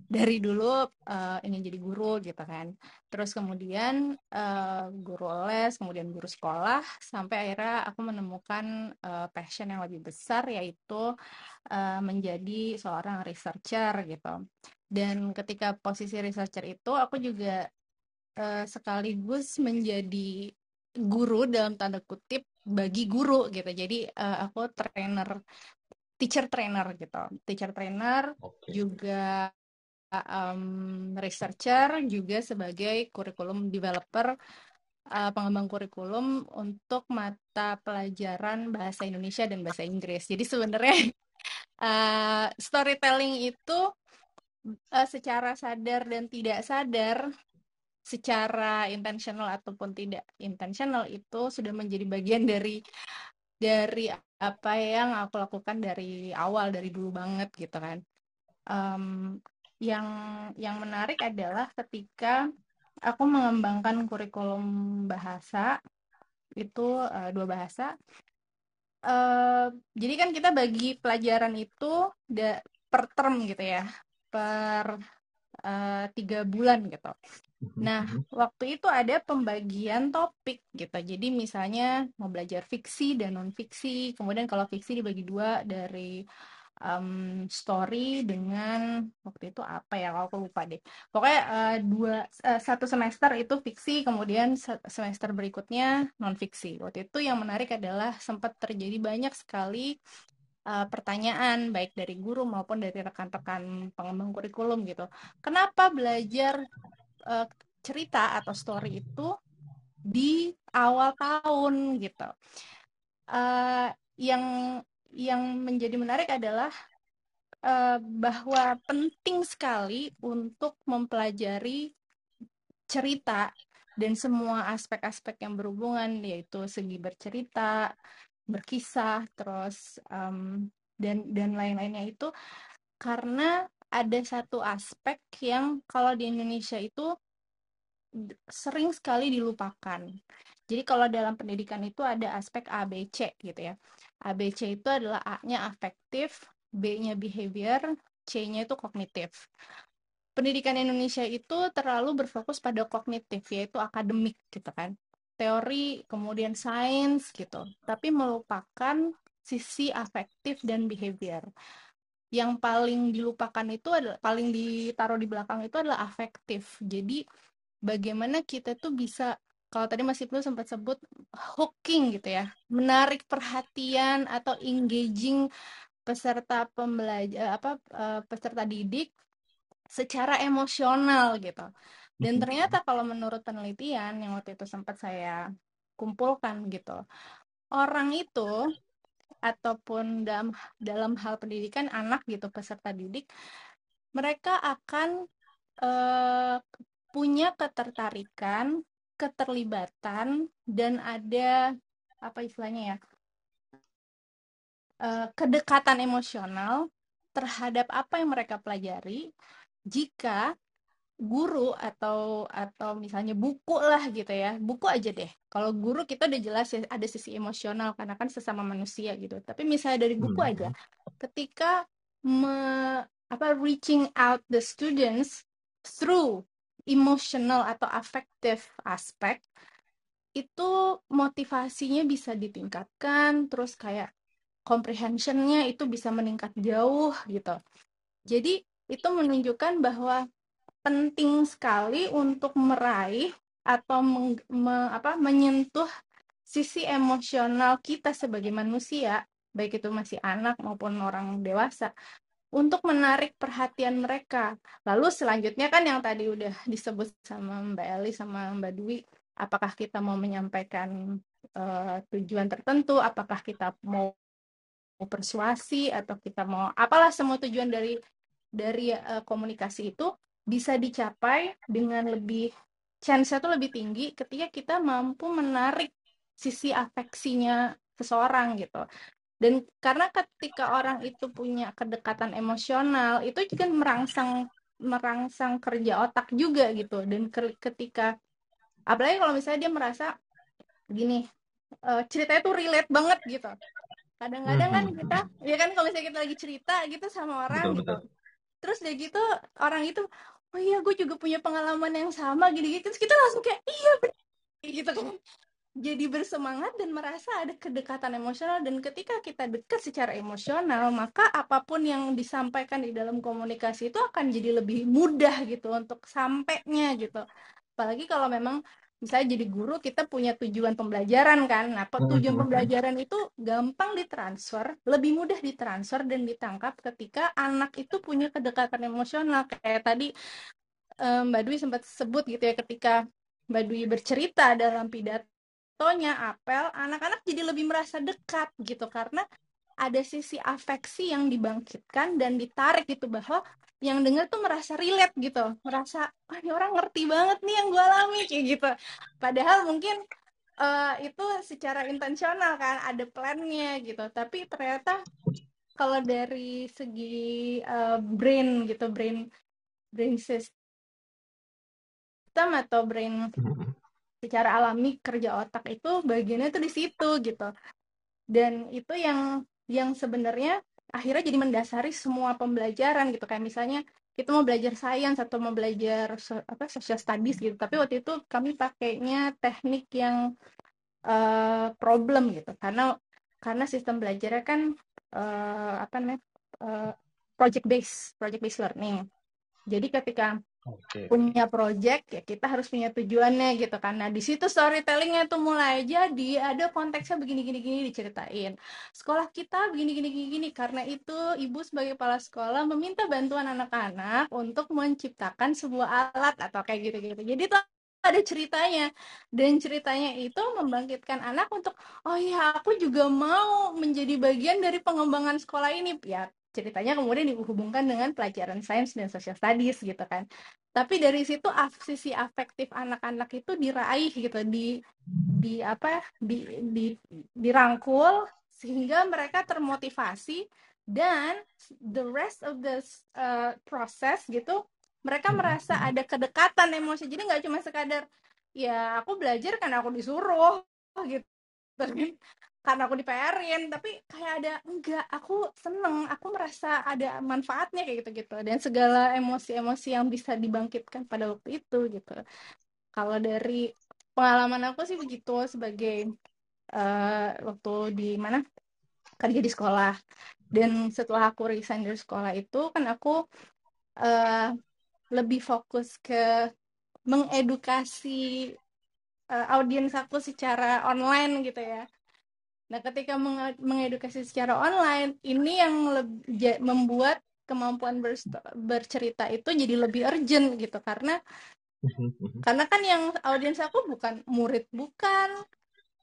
dari dulu eh, ingin jadi guru gitu kan. Terus kemudian eh, guru les, kemudian guru sekolah, sampai akhirnya aku menemukan eh, passion yang lebih besar yaitu eh, menjadi seorang researcher gitu. Dan ketika posisi researcher itu aku juga eh, sekaligus menjadi guru dalam tanda kutip bagi guru gitu. Jadi eh, aku trainer, teacher trainer gitu. Teacher trainer Oke. juga um, researcher juga sebagai kurikulum developer uh, pengembang kurikulum untuk mata pelajaran bahasa Indonesia dan bahasa Inggris. Jadi sebenarnya uh, storytelling itu uh, secara sadar dan tidak sadar secara intentional ataupun tidak intentional itu sudah menjadi bagian dari dari apa yang aku lakukan dari awal dari dulu banget gitu kan. Um, yang yang menarik adalah ketika aku mengembangkan kurikulum bahasa itu uh, dua bahasa. Uh, jadi kan kita bagi pelajaran itu da, per term gitu ya, per uh, tiga bulan gitu. Nah, waktu itu ada pembagian topik gitu. Jadi misalnya mau belajar fiksi dan non fiksi. Kemudian kalau fiksi dibagi dua dari um, story dengan waktu itu apa ya kalau aku lupa deh pokoknya uh, dua uh, satu semester itu fiksi kemudian semester berikutnya non fiksi waktu itu yang menarik adalah sempat terjadi banyak sekali uh, pertanyaan baik dari guru maupun dari rekan-rekan pengembang kurikulum gitu. Kenapa belajar uh, cerita atau story itu di awal tahun gitu? Uh, yang yang menjadi menarik adalah uh, bahwa penting sekali untuk mempelajari cerita dan semua aspek-aspek yang berhubungan yaitu segi bercerita, berkisah, terus um, dan dan lain-lainnya itu karena ada satu aspek yang kalau di Indonesia itu sering sekali dilupakan. Jadi kalau dalam pendidikan itu ada aspek ABC gitu ya. ABC itu adalah A-nya afektif, B-nya behavior, C-nya itu kognitif. Pendidikan Indonesia itu terlalu berfokus pada kognitif, yaitu akademik gitu kan. Teori, kemudian sains gitu. Tapi melupakan sisi afektif dan behavior. Yang paling dilupakan itu adalah, paling ditaruh di belakang itu adalah afektif. Jadi bagaimana kita tuh bisa kalau tadi Mas Ibnu sempat sebut hooking gitu ya, menarik perhatian atau engaging peserta pembelajar apa uh, peserta didik secara emosional gitu. Dan ternyata kalau menurut penelitian yang waktu itu sempat saya kumpulkan gitu, orang itu ataupun dalam dalam hal pendidikan anak gitu peserta didik, mereka akan uh, punya ketertarikan keterlibatan dan ada apa istilahnya ya uh, kedekatan emosional terhadap apa yang mereka pelajari jika guru atau atau misalnya buku lah gitu ya. Buku aja deh. Kalau guru kita udah jelas ya ada sisi emosional karena kan sesama manusia gitu. Tapi misalnya dari buku hmm. aja ketika me, apa reaching out the students through emotional atau affective aspek itu motivasinya bisa ditingkatkan terus kayak comprehensionnya itu bisa meningkat jauh gitu. Jadi itu menunjukkan bahwa penting sekali untuk meraih atau meng, me, apa, menyentuh sisi emosional kita sebagai manusia, baik itu masih anak maupun orang dewasa, untuk menarik perhatian mereka. Lalu selanjutnya kan yang tadi udah disebut sama Mbak Eli sama Mbak Dwi, apakah kita mau menyampaikan uh, tujuan tertentu, apakah kita mau persuasi atau kita mau apalah semua tujuan dari dari uh, komunikasi itu bisa dicapai dengan lebih chance-nya itu lebih tinggi ketika kita mampu menarik sisi afeksinya seseorang gitu. Dan karena ketika orang itu punya kedekatan emosional, itu juga merangsang merangsang kerja otak juga gitu. Dan ketika apalagi kalau misalnya dia merasa gini, uh, ceritanya tuh relate banget gitu. Kadang-kadang kan mm-hmm. kita, ya kan kalau misalnya kita lagi cerita gitu sama orang betul, gitu. Betul. Terus dia gitu orang itu oh iya gue juga punya pengalaman yang sama gini-gini. Terus kita langsung kayak iya bener. Gitu kan. Jadi bersemangat dan merasa ada kedekatan emosional. Dan ketika kita dekat secara emosional maka apa pun yang disampaikan di dalam komunikasi itu akan jadi lebih mudah gitu untuk sampainya gitu. Apalagi kalau memang misalnya jadi guru kita punya tujuan pembelajaran kan. Nah tujuan hmm. pembelajaran itu gampang ditransfer lebih mudah ditransfer dan ditangkap ketika anak itu punya kedekatan emosional. Kayak tadi um, Mbak Dwi sempat sebut gitu ya ketika Mbak Dwi bercerita dalam pidatonya apel anak-anak jadi lebih merasa dekat gitu. Karena ada sisi afeksi yang dibangkitkan dan ditarik gitu bahwa yang dengar tuh merasa relate gitu. Merasa wah ini orang ngerti banget nih yang gue alami kayak gitu. Padahal mungkin uh, itu secara intensional kan ada plannya gitu. Tapi ternyata kalau dari segi uh, brain gitu brain brain system atau brain secara alami kerja otak itu bagiannya tuh di situ gitu. Dan itu yang yang sebenarnya akhirnya jadi mendasari semua pembelajaran gitu. Kayak misalnya kita mau belajar sains atau mau belajar so, apa social studies gitu. Tapi waktu itu kami pakainya teknik yang uh, problem gitu. Karena karena sistem belajarnya kan uh, apa namanya uh, project based project based learning. Jadi ketika okay. punya project ya kita harus punya tujuannya gitu nah di situ storytellingnya tuh mulai jadi ada konteksnya begini gini gini diceritain. Sekolah kita begini gini gini gini. Karena itu ibu sebagai kepala sekolah meminta bantuan anak-anak untuk menciptakan sebuah alat atau kayak gitu gitu jadi tuh ada ceritanya. Dan ceritanya itu membangkitkan anak untuk oh ya aku juga mau menjadi bagian dari pengembangan sekolah ini. Ya ceritanya kemudian dihubungkan dengan pelajaran sains dan social studies gitu kan. Tapi dari situ sisi afektif anak-anak itu diraih gitu, di di apa di di dirangkul sehingga mereka termotivasi dan the rest of the uh, process gitu mereka merasa ada kedekatan emosi jadi nggak cuma sekadar ya aku belajar karena aku disuruh gitu karena aku diperin tapi kayak ada enggak aku seneng aku merasa ada manfaatnya kayak gitu gitu dan segala emosi-emosi yang bisa dibangkitkan pada waktu itu gitu. Kalau dari pengalaman aku sih begitu sebagai uh, waktu di mana? Kerja di sekolah. Dan setelah aku resign dari sekolah itu kan aku uh, lebih fokus ke mengedukasi uh, audiens aku secara online gitu ya Nah, ketika mengedukasi secara online, ini yang membuat kemampuan ber bercerita itu jadi lebih urgent gitu karena karena kan yang audiens aku bukan murid bukan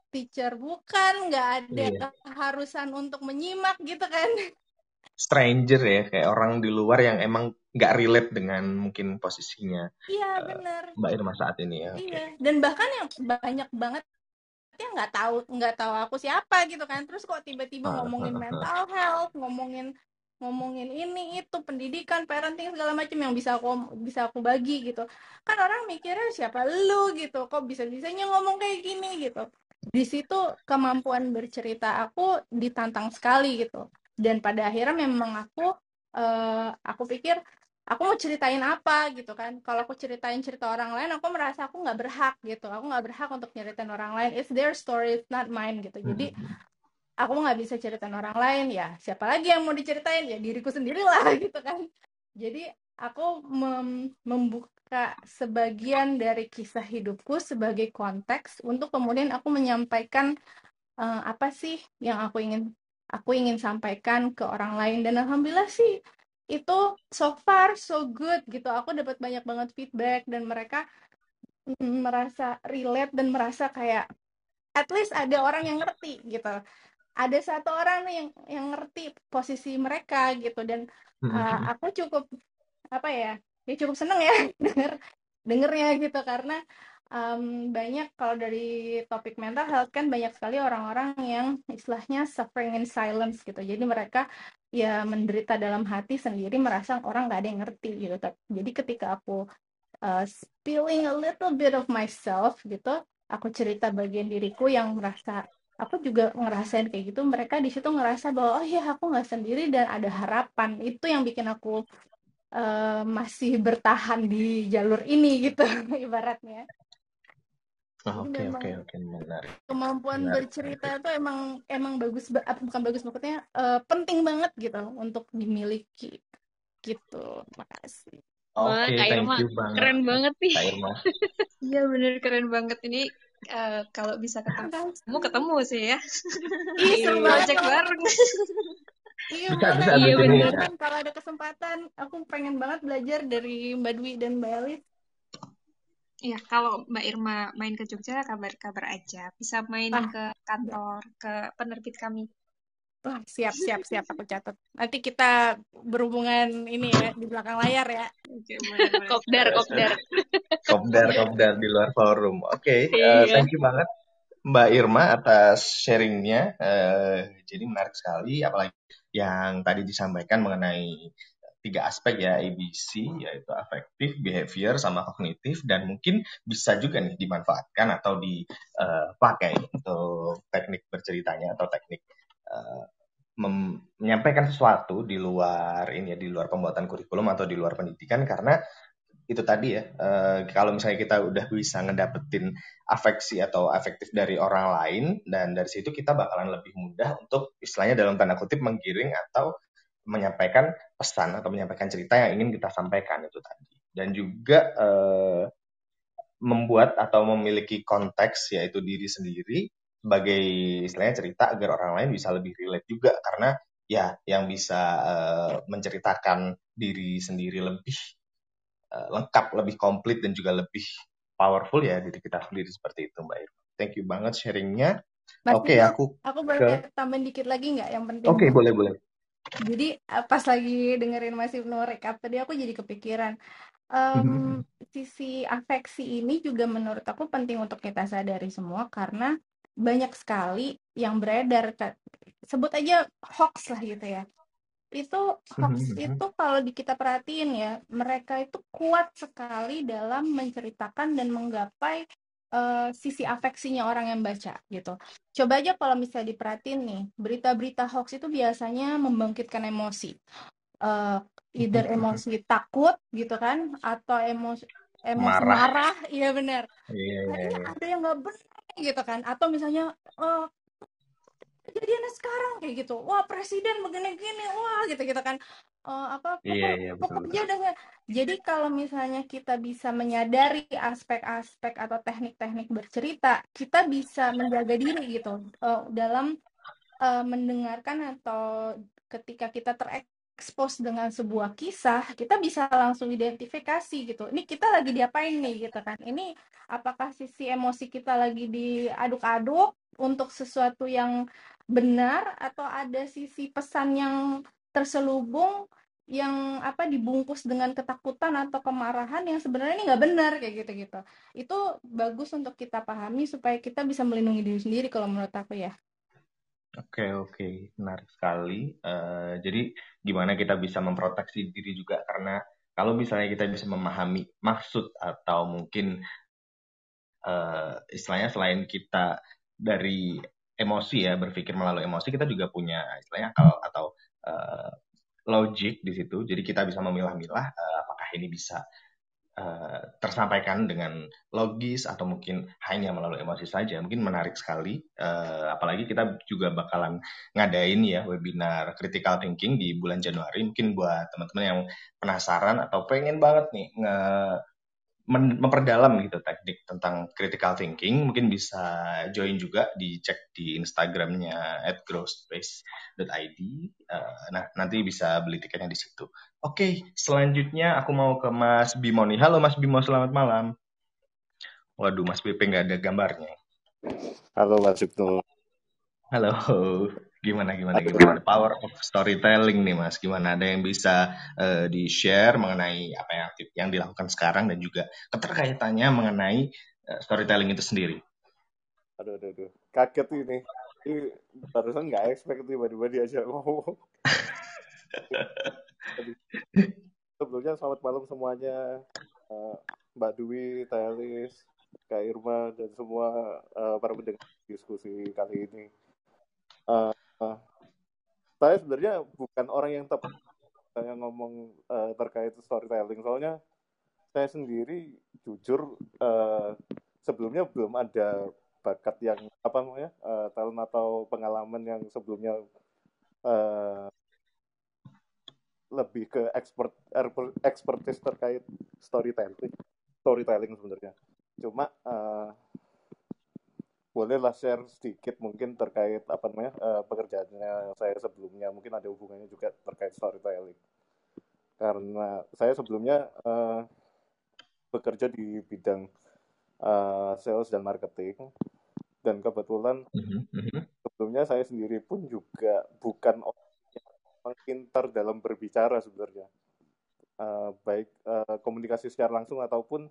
teacher bukan nggak ada iya. keharusan untuk menyimak gitu kan stranger ya kayak orang di luar yang emang nggak relate dengan mungkin posisinya iya uh, benar mbak Irma saat ini ya iya okay. dan bahkan yang banyak banget dia nggak tahu nggak tahu aku siapa gitu kan. Terus kok tiba-tiba ngomongin mental health ngomongin ngomongin ini itu pendidikan parenting segala macam yang bisa aku bisa aku bagi gitu. Kan orang mikirnya siapa lu? gitu. Kok bisa bisanya ngomong kayak gini? gitu. Di situ kemampuan bercerita aku ditantang sekali gitu. Dan pada akhirnya memang aku uh, aku pikir aku mau ceritain apa gitu kan. Kalau aku ceritain cerita orang lain aku merasa aku nggak berhak gitu. Aku nggak berhak untuk ceritain orang lain. It's their story it's not mine gitu. Jadi Hmm. aku nggak bisa ceritain orang lain. Ya siapa lagi yang mau diceritain? Ya diriku sendiri lah gitu kan. Jadi aku mem- membuka sebagian dari kisah hidupku sebagai konteks untuk kemudian aku menyampaikan eh, apa sih yang aku ingin aku ingin sampaikan ke orang lain. Dan alhamdulillah sih itu so far so good gitu. Aku dapat banyak banget feedback dan mereka mm, merasa relate dan merasa kayak at least ada orang yang ngerti gitu. Ada satu orang nih yang yang ngerti posisi mereka gitu. Dan Hmm. uh, aku cukup apa ya ya cukup seneng ya denger dengernya gitu. Karena um, banyak kalau dari topik mental health kan banyak sekali orang-orang yang istilahnya suffering in silence gitu. Jadi mereka ya menderita dalam hati sendiri merasa orang nggak ada yang ngerti gitu. Jadi ketika aku uh, spilling a little bit of myself gitu aku cerita bagian diriku yang merasa aku juga ngerasain kayak gitu mereka di situ ngerasa bahwa oh ya aku nggak sendiri dan ada harapan. Itu yang bikin aku uh, masih bertahan di jalur ini gitu ibaratnya Oke oke oke menarik. Kemampuan menarik, bercerita itu emang emang bagus bukan bagus maksudnya uh, penting banget gitu untuk dimiliki gitu. Makasih. Oke, Kak thank Irma, you banget. keren banget nih. Iya bener keren banget ini uh, kalau bisa ketemu kamu ketemu sih ya. Iya, project bareng. Iya, bisa, bisa, iya bener. Kalau ada kesempatan, aku pengen banget belajar dari Mbak Dwi dan Mbak Elis. Iya, kalau Mbak Irma main ke Jogja, kabar-kabar aja. Bisa main Ah. ke kantor, ke penerbit kami. Wah, siap, siap, siap. Aku catat. Nanti kita berhubungan ini ya, di belakang layar ya. Oke, boleh, boleh. Kopdar, kopdar. Kopdar, kopdar di luar forum. Oke, Iya. uh, thank you banget Mbak Irma atas sharingnya. Uh, jadi menarik sekali, apalagi yang tadi disampaikan mengenai tiga aspek ya ABC yaitu afektif, behavior, sama kognitif dan mungkin bisa juga nih dimanfaatkan atau dipakai untuk teknik berceritanya atau teknik uh, menyampaikan sesuatu di luar ini ya di luar pembuatan kurikulum atau di luar pendidikan karena itu tadi ya uh, kalau misalnya kita udah bisa ngedapetin afeksi atau afektif dari orang lain dan dari situ kita bakalan lebih mudah untuk istilahnya dalam tanda kutip menggiring atau menyampaikan pesan atau menyampaikan cerita yang ingin kita sampaikan itu tadi. Dan juga uh, membuat atau memiliki konteks yaitu diri sendiri sebagai istilahnya cerita agar orang lain bisa lebih relate juga. Karena ya yang bisa uh, menceritakan diri sendiri lebih uh, lengkap, lebih komplit dan juga lebih powerful ya diri kita sendiri seperti itu Mbak Irma. Thank you banget sharingnya. Oke, okay, aku aku boleh ke... tambahin dikit lagi nggak yang penting? Oke, okay, boleh boleh. Jadi pas lagi dengerin Mas Ibnu recap tadi aku jadi kepikiran um, sisi afeksi ini juga menurut aku penting untuk kita sadari semua karena banyak sekali yang beredar sebut aja hoax lah gitu ya itu hoax itu kalau di kita perhatiin ya mereka itu kuat sekali dalam menceritakan dan menggapai uh, sisi afeksinya orang yang baca gitu coba aja kalau misalnya diperhatiin nih berita-berita hoax itu biasanya membangkitkan emosi uh, either emosi takut gitu kan atau emosi emosi Marah. marah iya benar Iya, nah, iya, iya. ada yang nggak benar gitu kan atau misalnya uh, kejadiannya sekarang kayak gitu. Wah presiden begini-gini wah gitu gitu kan. Uh, apa pokok, Iya, iya, betul, pokoknya dengan jadi kalau misalnya kita bisa menyadari aspek-aspek atau teknik-teknik bercerita kita bisa menjaga diri gitu. Uh, dalam uh, mendengarkan atau ketika kita terekspos dengan sebuah kisah kita bisa langsung identifikasi gitu. Ini kita lagi diapain nih gitu kan. Ini apakah sisi emosi kita lagi diaduk-aduk untuk sesuatu yang benar atau ada sisi pesan yang terselubung yang apa dibungkus dengan ketakutan atau kemarahan yang sebenarnya ini nggak benar kayak gitu gitu itu bagus untuk kita pahami supaya kita bisa melindungi diri sendiri kalau menurut aku ya Oke oke menarik sekali. Uh, jadi gimana kita bisa memproteksi diri juga karena kalau misalnya kita bisa memahami maksud atau mungkin uh, istilahnya selain kita dari emosi ya berpikir melalui emosi kita juga punya istilahnya akal atau uh, logic di situ. Jadi kita bisa memilah-milah uh, apakah ini bisa uh, tersampaikan dengan logis atau mungkin hanya melalui emosi saja. Mungkin menarik sekali. Uh, apalagi kita juga bakalan ngadain ya webinar critical thinking di bulan Januari. Mungkin buat teman-teman yang penasaran atau pengen banget nih nge memperdalam gitu teknik tentang critical thinking. Mungkin bisa join juga dicek di Instagramnya at growspace.id uh, nah nanti bisa beli tiketnya di situ. Oke okay, selanjutnya aku mau ke Mas Bimo nih halo Mas Bimo selamat malam. Waduh Mas BP nggak ada gambarnya. Halo Mas Ibnu. Halo Gimana gimana gimana power of storytelling nih Mas? Gimana ada yang bisa uh, di-share mengenai apa yang yang dilakukan sekarang dan juga keterkaitannya mengenai uh, storytelling itu sendiri? Aduh, aduh, aduh. Kaget ini. Ini barusan nggak expect tiba-tiba diajak ngomong. Sebelumnya selamat malam semuanya. Uh, Mbak Dwi, Telis, Kak Irma, dan semua uh, para pendengar diskusi kali ini. Uh, saya sebenarnya bukan orang yang tepat saya ngomong uh, terkait storytelling. Soalnya saya sendiri jujur uh, sebelumnya belum ada bakat yang apa namanya uh, talent atau pengalaman yang sebelumnya uh, lebih ke expert expertise terkait storytelling storytelling sebenarnya. Cuma uh, bolehlah share sedikit mungkin terkait apa namanya uh, pekerjaannya saya sebelumnya. Mungkin ada hubungannya juga terkait storytelling. Karena saya sebelumnya uh, bekerja di bidang uh, sales dan marketing. Dan kebetulan mm-hmm. sebelumnya saya sendiri pun juga bukan orang yang pintar dalam berbicara sebenarnya. Uh, baik uh, komunikasi secara langsung ataupun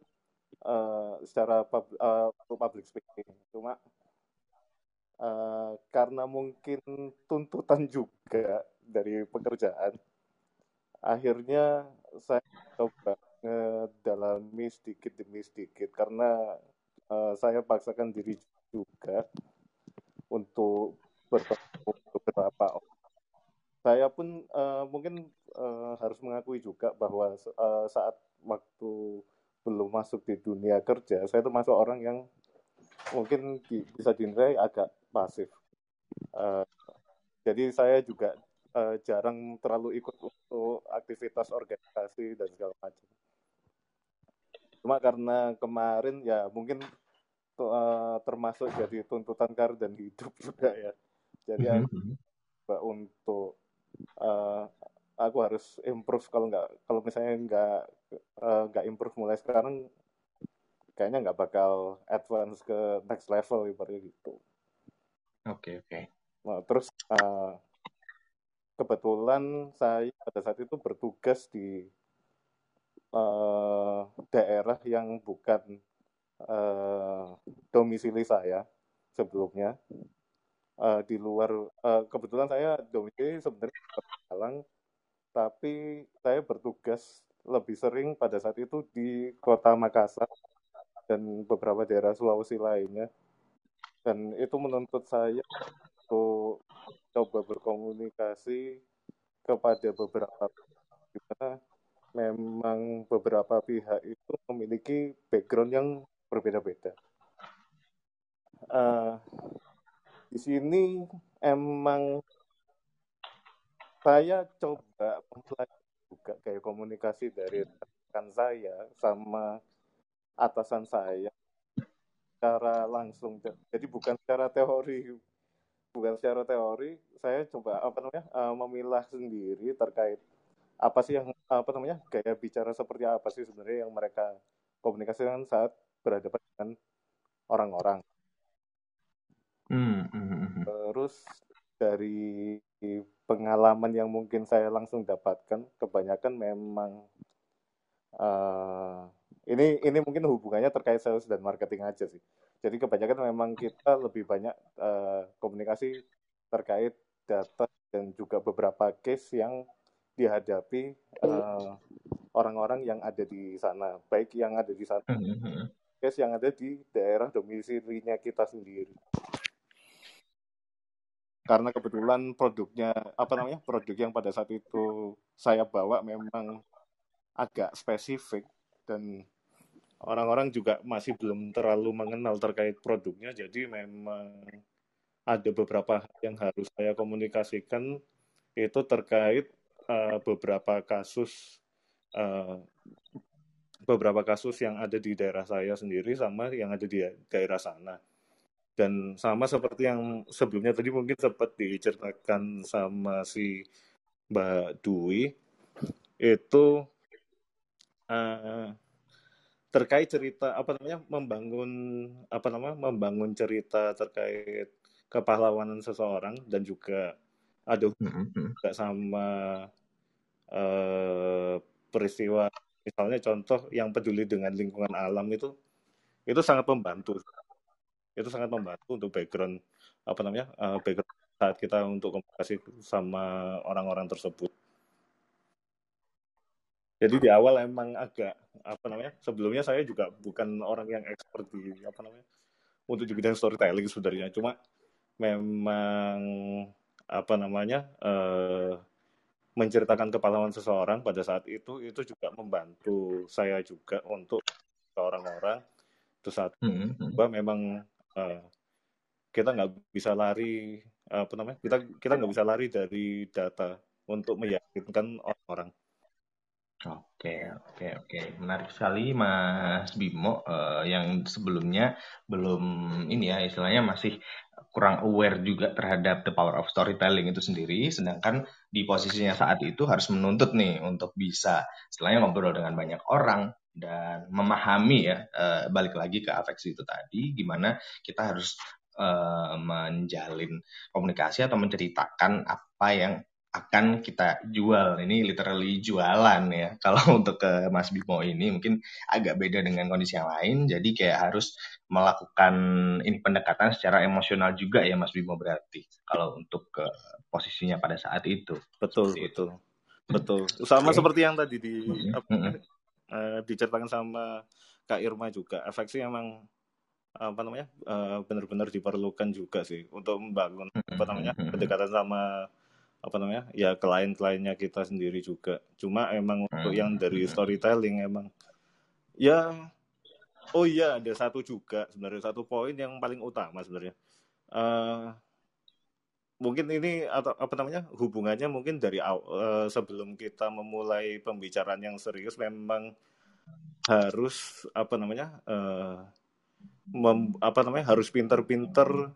uh, secara pub, uh, public speaking. Cuma uh, karena mungkin tuntutan juga dari pekerjaan, akhirnya saya coba ngedalami sedikit demi sedikit karena uh, saya paksakan diri juga untuk bertemu beberapa orang. Saya pun uh, mungkin uh, harus mengakui juga bahwa uh, saat waktu belum masuk di dunia kerja, saya termasuk orang yang mungkin di, bisa dinilai agak pasif. Uh, jadi saya juga uh, jarang terlalu ikut untuk aktivitas organisasi dan segala macam. Cuma karena kemarin ya mungkin uh, termasuk jadi tuntutan karir dan hidup juga ya. Jadi mm -hmm. untuk uh, aku harus improve kalau nggak kalau misalnya nggak uh, nggak improve mulai sekarang kayaknya nggak bakal advance ke next level ibaratnya gitu. Oke okay, oke. Okay. Nah, terus uh, kebetulan saya pada saat itu bertugas di uh, daerah yang bukan uh, domisili saya sebelumnya uh, di luar uh, kebetulan saya domisili sebenarnya Malang tapi saya bertugas lebih sering pada saat itu di kota Makassar dan beberapa daerah Sulawesi lainnya. Dan itu menuntut saya untuk coba berkomunikasi kepada beberapa di mana memang beberapa pihak itu memiliki background yang berbeda-beda. Uh, di sini emang saya coba mempelajari juga kayak komunikasi dari rekan saya sama atasan saya secara langsung jadi bukan secara teori bukan secara teori saya coba apa namanya uh, memilah sendiri terkait apa sih yang apa namanya gaya bicara seperti apa sih sebenarnya yang mereka komunikasikan saat berhadapan dengan orang-orang. Hmm, hmm. Terus dari pengalaman yang mungkin saya langsung dapatkan kebanyakan memang uh, ini ini mungkin hubungannya terkait sales dan marketing aja sih. Jadi kebanyakan memang kita lebih banyak uh, komunikasi terkait data dan juga beberapa case yang dihadapi orang orang-orang yang ada di sana, baik yang ada di sana, hmm, hmm, case yang ada di daerah domisilinya kita sendiri. Karena kebetulan produknya apa namanya produk yang pada saat itu saya bawa memang agak spesifik dan orang-orang juga masih belum terlalu mengenal terkait produknya. Jadi memang ada beberapa hal yang harus saya komunikasikan itu terkait uh, beberapa kasus uh, beberapa kasus yang ada di daerah saya sendiri sama yang ada di daerah sana dan sama seperti yang sebelumnya tadi mungkin sempat diceritakan sama si Mbak Dwi itu uh, terkait cerita apa namanya membangun apa namanya membangun cerita terkait kepahlawanan seseorang dan juga ada mm-hmm. juga sama uh, peristiwa misalnya contoh yang peduli dengan lingkungan alam itu itu sangat membantu itu sangat membantu untuk background apa namanya uh, background saat kita untuk komunikasi sama orang-orang tersebut. Jadi di awal emang agak apa namanya sebelumnya saya juga bukan orang yang expert di apa namanya untuk di bidang storytelling sebenarnya. Cuma memang apa namanya uh, menceritakan kepahlawan seseorang pada saat itu itu juga membantu saya juga untuk ke orang-orang. Itu saat mm-hmm. bahwa memang uh, kita nggak bisa lari apa namanya kita kita nggak bisa lari dari data untuk meyakinkan orang-orang. Oke, oke, oke. Menarik sekali Mas Bimo. Uh, yang sebelumnya belum ini ya istilahnya masih kurang aware juga terhadap the power of storytelling itu sendiri, sedangkan di posisinya saat itu harus menuntut nih untuk bisa istilahnya ngobrol dengan banyak orang dan memahami ya uh, balik lagi ke afeksi itu tadi gimana kita harus uh, menjalin komunikasi atau menceritakan apa yang akan kita jual. Ini literally jualan ya. Kalau untuk ke Mas Bimo ini mungkin agak beda dengan kondisi yang lain. Jadi kayak harus melakukan ini pendekatan secara emosional juga ya Mas Bimo berarti. Kalau untuk ke posisinya pada saat itu. Betul, Seperti betul. Itu. Betul. Sama okay. seperti yang tadi di mm -hmm. Uh, diceritakan sama Kak Irma juga. Efeknya emang apa namanya uh, benar-benar diperlukan juga sih untuk membangun apa namanya pendekatan sama apa namanya ya klien-kliennya kita sendiri juga cuma emang untuk hmm. yang dari storytelling emang ya oh iya ada satu juga sebenarnya satu poin yang paling utama sebenarnya uh, mungkin ini atau apa namanya hubungannya mungkin dari uh, sebelum kita memulai pembicaraan yang serius memang harus apa namanya uh, mem, apa namanya harus pinter-pinter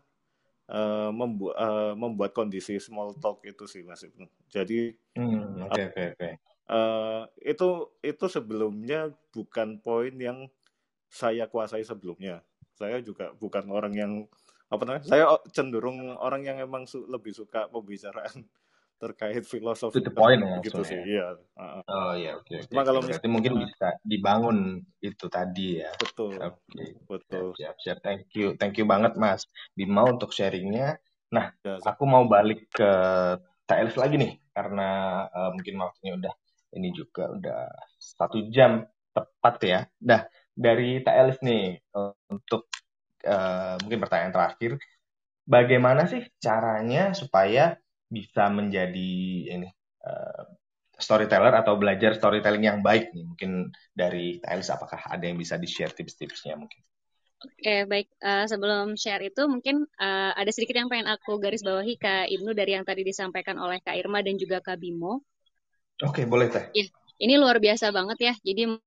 uh, membu uh, membuat kondisi small talk itu sih Mas Ibnu. Jadi hmm, okay, okay, okay. Uh, itu itu sebelumnya bukan poin yang saya kuasai sebelumnya. Saya juga bukan orang yang apa namanya? Saya cenderung orang yang emang su lebih suka pembicaraan terkait filosofi itu point gitu sih iya. Oh iya oke okay, okay, kalau berarti mungkin bisa dibangun itu tadi ya. Betul. Okay. betul. Siap, siap siap. Thank you thank you banget mas Bima untuk sharingnya. Nah ya, aku mau balik ke TLS lagi nih karena uh, mungkin waktunya udah ini juga udah satu jam tepat ya. Dah dari TLS nih untuk uh, mungkin pertanyaan terakhir bagaimana sih caranya supaya bisa menjadi ini uh, storyteller atau belajar storytelling yang baik nih mungkin dari Thales apakah ada yang bisa di share tips-tipsnya mungkin Oke, baik. Uh, sebelum share itu, mungkin uh, ada sedikit yang pengen aku garis bawahi Kak Ibnu dari yang tadi disampaikan oleh Kak Irma dan juga Kak Bimo. Oke, boleh Teh. Ya, ini luar biasa banget ya. Jadi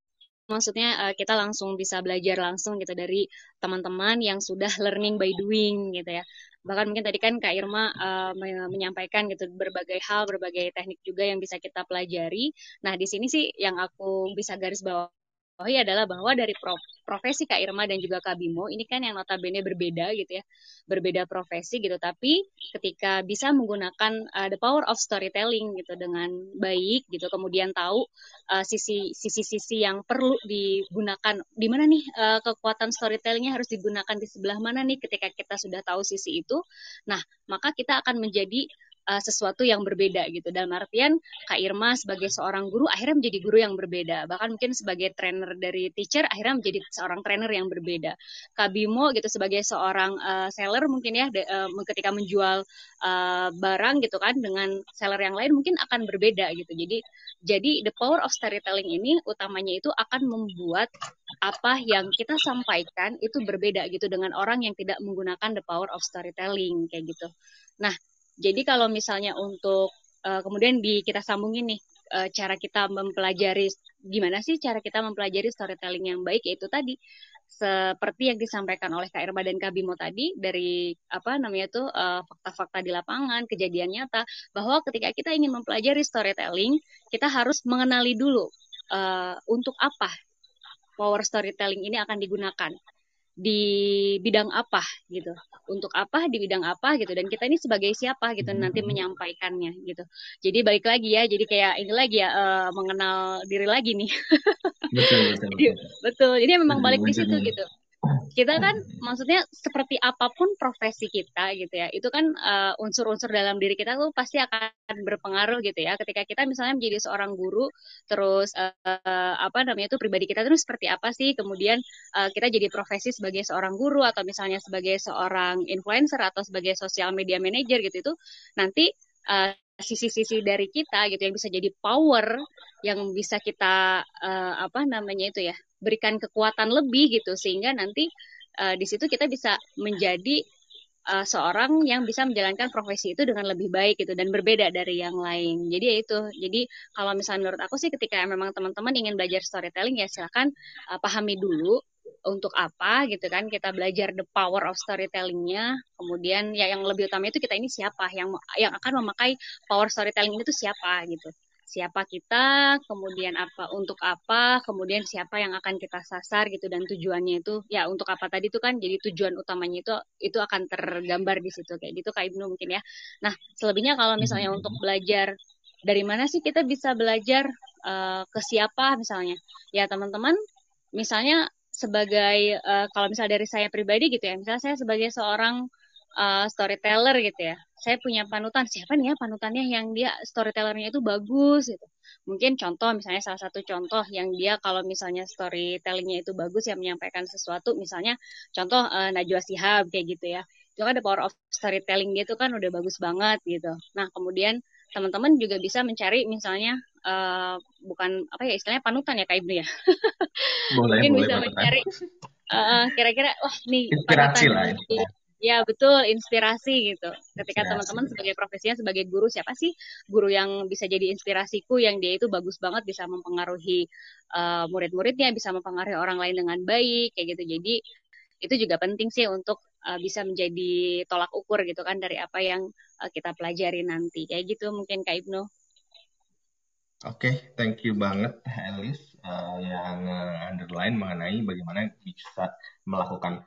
maksudnya uh, kita langsung bisa belajar langsung gitu dari teman-teman yang sudah learning by doing gitu ya bahkan mungkin tadi kan Kak Irma uh, menyampaikan gitu berbagai hal, berbagai teknik juga yang bisa kita pelajari. Nah, di sini sih yang aku bisa garis bawah iya adalah bahwa dari profesi Kak Irma dan juga Kak Bimo ini kan yang notabene berbeda gitu ya, berbeda profesi gitu. Tapi ketika bisa menggunakan uh, the power of storytelling gitu dengan baik gitu, kemudian tahu uh, sisi sisi-sisi yang perlu digunakan di mana nih uh, kekuatan storytellingnya harus digunakan di sebelah mana nih ketika kita sudah tahu sisi itu. Nah, maka kita akan menjadi uh, sesuatu yang berbeda gitu. Dalam artian Kak Irma sebagai seorang guru akhirnya menjadi guru yang berbeda. Bahkan mungkin sebagai trainer dari teacher akhirnya menjadi seorang trainer yang berbeda. Kak Bimo gitu sebagai seorang uh, seller mungkin ya de, uh, ketika menjual uh, barang gitu kan dengan seller yang lain mungkin akan berbeda gitu. Jadi jadi the power of storytelling ini utamanya itu akan membuat apa yang kita sampaikan itu berbeda gitu dengan orang yang tidak menggunakan the power of storytelling kayak gitu. Nah, jadi kalau misalnya untuk uh, kemudian di kita sambungin nih uh, cara kita mempelajari gimana sih cara kita mempelajari storytelling yang baik yaitu tadi seperti yang disampaikan oleh Kak Irma dan Kak Bimo tadi dari apa namanya tuh uh, fakta-fakta di lapangan, kejadian nyata bahwa ketika kita ingin mempelajari storytelling, kita harus mengenali dulu uh, untuk apa power storytelling ini akan digunakan di bidang apa gitu. Untuk apa di bidang apa gitu. Dan kita ini sebagai siapa gitu nanti mm-hmm. menyampaikannya gitu. Jadi balik lagi ya jadi kayak ini lagi ya uh, mengenal diri lagi nih. Betul betul betul, betul. ini memang balik di situ gitu kita kan maksudnya seperti apa pun profesi kita gitu ya itu kan uh, unsur-unsur dalam diri kita tuh pasti akan berpengaruh gitu ya. Ketika kita misalnya menjadi seorang guru terus uh, apa namanya itu pribadi kita terus seperti apa sih? Kemudian uh, kita jadi profesi sebagai seorang guru atau misalnya sebagai seorang influencer atau sebagai sosial media manager gitu itu nanti uh, sisi-sisi dari kita gitu yang bisa jadi power yang bisa kita uh, apa namanya itu ya berikan kekuatan lebih gitu sehingga nanti uh, di situ kita bisa menjadi uh, seorang yang bisa menjalankan profesi itu dengan lebih baik gitu dan berbeda dari yang lain. Jadi ya itu. Jadi kalau misalnya menurut aku sih ketika memang teman-teman ingin belajar storytelling ya silakan uh, pahami dulu untuk apa gitu kan kita belajar the power of storytellingnya kemudian ya yang lebih utama itu kita ini siapa yang yang akan memakai power storytelling itu siapa gitu siapa kita, kemudian apa untuk apa, kemudian siapa yang akan kita sasar gitu dan tujuannya itu ya untuk apa tadi itu kan jadi tujuan utamanya itu itu akan tergambar di situ kayak gitu Kak Ibnu mungkin ya. Nah, selebihnya kalau misalnya hmm. untuk belajar dari mana sih kita bisa belajar uh, ke siapa misalnya? Ya teman-teman misalnya sebagai uh, kalau misalnya dari saya pribadi gitu ya, misalnya saya sebagai seorang uh, storyteller gitu ya. Saya punya panutan siapa nih ya panutannya yang dia storytellernya itu bagus gitu. Mungkin contoh misalnya salah satu contoh yang dia kalau misalnya storytellingnya itu bagus yang menyampaikan sesuatu misalnya contoh uh, Najwa Sihab kayak gitu ya. Itu kan the power of storytelling dia itu kan udah bagus banget gitu. Nah kemudian teman-teman juga bisa mencari misalnya uh, bukan apa ya istilahnya panutan ya kayak Ibnu ya. Boleh, Mungkin boleh, bisa mencari kira-kira uh, wah nih inspirasi lah. Ya. Ya betul, inspirasi gitu. Ketika teman-teman sebagai profesinya sebagai guru siapa sih guru yang bisa jadi inspirasiku yang dia itu bagus banget bisa mempengaruhi uh, murid-muridnya, bisa mempengaruhi orang lain dengan baik kayak gitu. Jadi itu juga penting sih untuk uh, bisa menjadi tolak ukur gitu kan dari apa yang uh, kita pelajari nanti. Kayak gitu mungkin Kak Ibnu. Oke, okay, thank you banget Elis uh, yang underline mengenai bagaimana bisa melakukan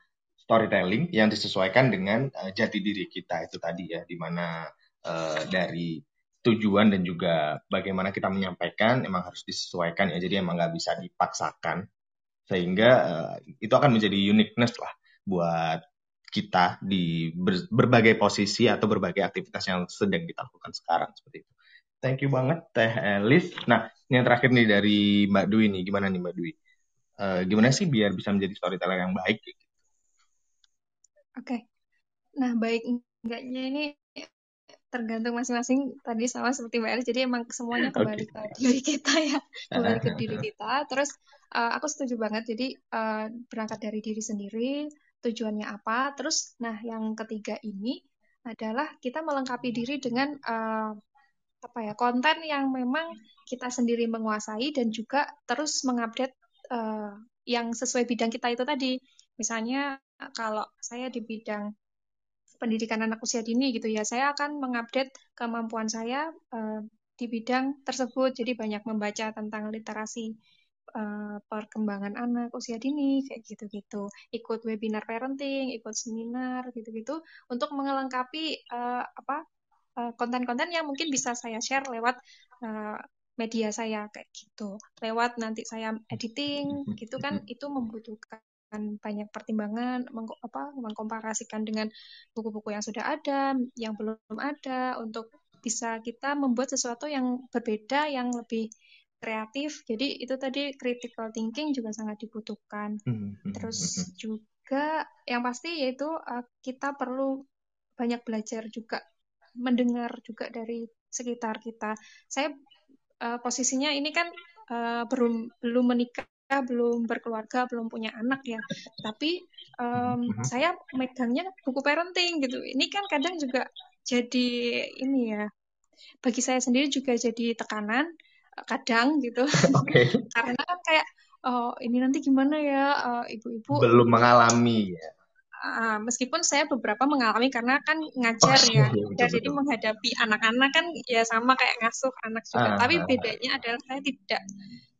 storytelling yang disesuaikan dengan uh, jati diri kita itu tadi ya, di mana uh, dari tujuan dan juga bagaimana kita menyampaikan emang harus disesuaikan ya, jadi emang nggak bisa dipaksakan sehingga uh, itu akan menjadi uniqueness lah buat kita di ber, berbagai posisi atau berbagai aktivitas yang sedang kita lakukan sekarang seperti itu. Thank you banget Teh Elis. Nah, yang terakhir nih dari Mbak Dwi nih, gimana nih Mbak Dwi? Uh, gimana sih biar bisa menjadi storyteller yang baik? Oke. Nah, baik enggaknya ini tergantung masing-masing tadi sama seperti Mbak Elis. Jadi emang semuanya kembali okay. ke diri kita ya, kembali ke diri kita. Terus uh, aku setuju banget. Jadi uh, berangkat dari diri sendiri, tujuannya apa. Terus, nah yang ketiga ini adalah kita melengkapi diri dengan uh, apa ya konten yang memang kita sendiri menguasai dan juga terus mengupdate uh, yang sesuai bidang kita itu tadi. Misalnya kalau saya di bidang pendidikan anak usia dini gitu ya, saya akan mengupdate kemampuan saya uh, di bidang tersebut. Jadi banyak membaca tentang literasi uh, perkembangan anak usia dini kayak gitu-gitu. Ikut webinar parenting, ikut seminar gitu-gitu untuk melengkapi uh, apa konten-konten uh, yang mungkin bisa saya share lewat uh, media saya kayak gitu. Lewat nanti saya editing gitu kan itu membutuhkan banyak pertimbangan, meng, apa, mengkomparasikan dengan buku-buku yang sudah ada, yang belum ada, untuk bisa kita membuat sesuatu yang berbeda, yang lebih kreatif. Jadi itu tadi critical thinking juga sangat dibutuhkan. Hmm, hmm, Terus hmm, juga yang pasti yaitu uh, kita perlu banyak belajar juga, mendengar juga dari sekitar kita. Saya uh, posisinya ini kan uh, belum belum menikah, belum berkeluarga, belum punya anak ya. Tapi um, Mhm. saya megangnya buku parenting gitu. Ini kan kadang juga jadi ini ya. Bagi saya sendiri juga jadi tekanan eh, kadang gitu. Oke. Karena kan kayak oh ini nanti gimana ya eh, ibu-ibu Belum mengalami ya. Ah, meskipun saya beberapa mengalami karena kan Oh ngajar iya, ya, iya, ngajar betul jadi betul. menghadapi anak-anak kan ya sama kayak ngasuh anak juga. Ah, Tapi ah, bedanya adalah saya tidak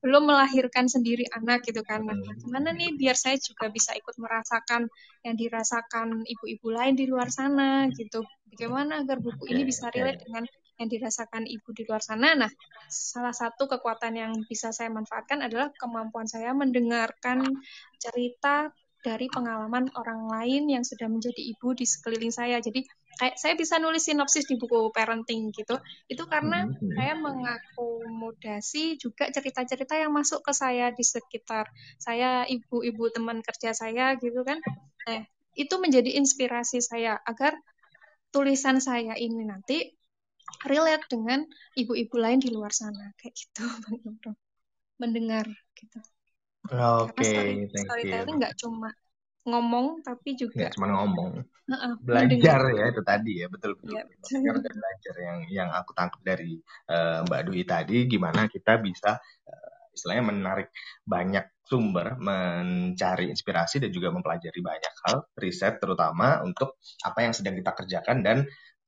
belum melahirkan sendiri anak gitu kan. Nah, gimana nih biar saya juga bisa ikut merasakan yang dirasakan ibu-ibu lain di luar sana gitu. Bagaimana agar buku ini bisa relate dengan yang dirasakan ibu di luar sana. Nah, salah satu kekuatan yang bisa saya manfaatkan adalah kemampuan saya mendengarkan cerita dari pengalaman orang lain yang sudah menjadi ibu di sekeliling saya. Jadi kayak saya bisa nulis sinopsis di buku parenting gitu. Itu karena Hmm, hmm. saya mengakomodasi juga cerita-cerita yang masuk ke saya di sekitar saya, ibu-ibu teman kerja saya gitu kan. Nah, itu menjadi inspirasi saya agar tulisan saya ini nanti relate dengan ibu-ibu lain di luar sana kayak gitu Bang Ibnu. mendengar gitu karena Oke, story, thank you. storytelling nggak cuma ngomong tapi juga Nggak cuma ngomong, uh-uh, belajar ya itu tadi ya, betul betul. ya betul. Mendengar dan belajar yang yang aku tangkap dari eh, Mbak Dwi tadi, gimana kita bisa eh, istilahnya menarik banyak sumber, mencari inspirasi dan juga mempelajari banyak hal, riset terutama untuk apa yang sedang kita kerjakan dan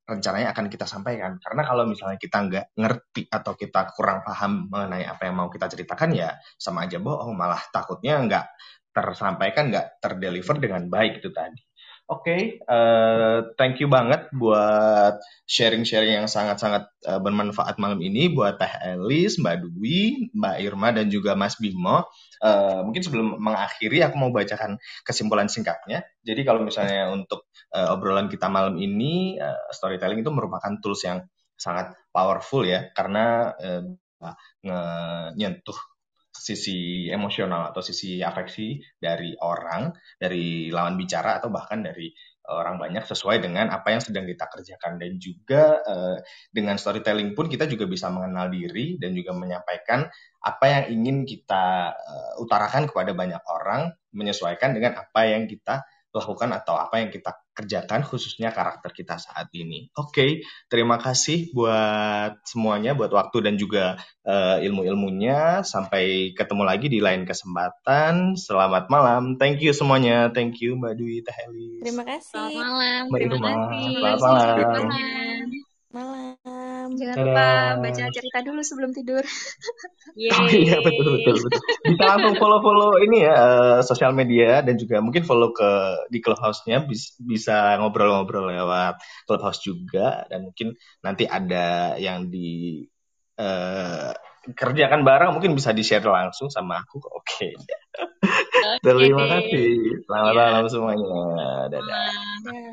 rencananya akan kita sampaikan. Karena kalau misalnya kita nggak ngerti atau kita kurang paham mengenai apa yang mau kita ceritakan ya sama aja bohong, malah takutnya nggak tersampaikan, nggak terdeliver dengan baik itu tadi. Oke, eh, thank you banget buat sharing-sharing yang sangat-sangat eh, bermanfaat malam ini buat Teh Elis, Mbak Dwi, Mbak Irma, dan juga Mas Bimo. Eh, mungkin sebelum mengakhiri, aku mau bacakan kesimpulan singkatnya. Jadi kalau misalnya untuk eh, obrolan kita malam ini, eh, storytelling itu merupakan tools yang sangat powerful ya, karena nge- nyentuh sisi emosional atau sisi afeksi dari orang, dari lawan bicara atau bahkan dari orang banyak sesuai dengan apa yang sedang kita kerjakan. Dan juga eh, dengan storytelling pun kita juga bisa mengenal diri dan juga menyampaikan apa yang ingin kita eh, utarakan kepada banyak orang menyesuaikan dengan apa yang kita lakukan atau apa yang kita kerjakan khususnya karakter kita saat ini. Oke, terima kasih buat semuanya buat waktu dan juga uh, ilmu-ilmunya. Sampai ketemu lagi di lain kesempatan. Selamat malam. Thank you semuanya. Thank you Mbak Dwi Teh Elis. Terima Selamat kasih. malam. Mbak Terima kasih. Selamat malam. semuanya. Malam. Jangan lupa Dadah. baca cerita dulu sebelum tidur. Oh iya betul betul betul. Bisa langsung follow follow ini ya eh, sosial media dan juga mungkin follow ke di clubhouse-nya bis- bisa ngobrol-ngobrol lewat clubhouse juga dan mungkin nanti ada yang di eh, kerjakan bareng mungkin bisa di share langsung sama aku. Oke. Oke Terima deh. kasih. Selamat Ya, malam semuanya. Dadah. malam.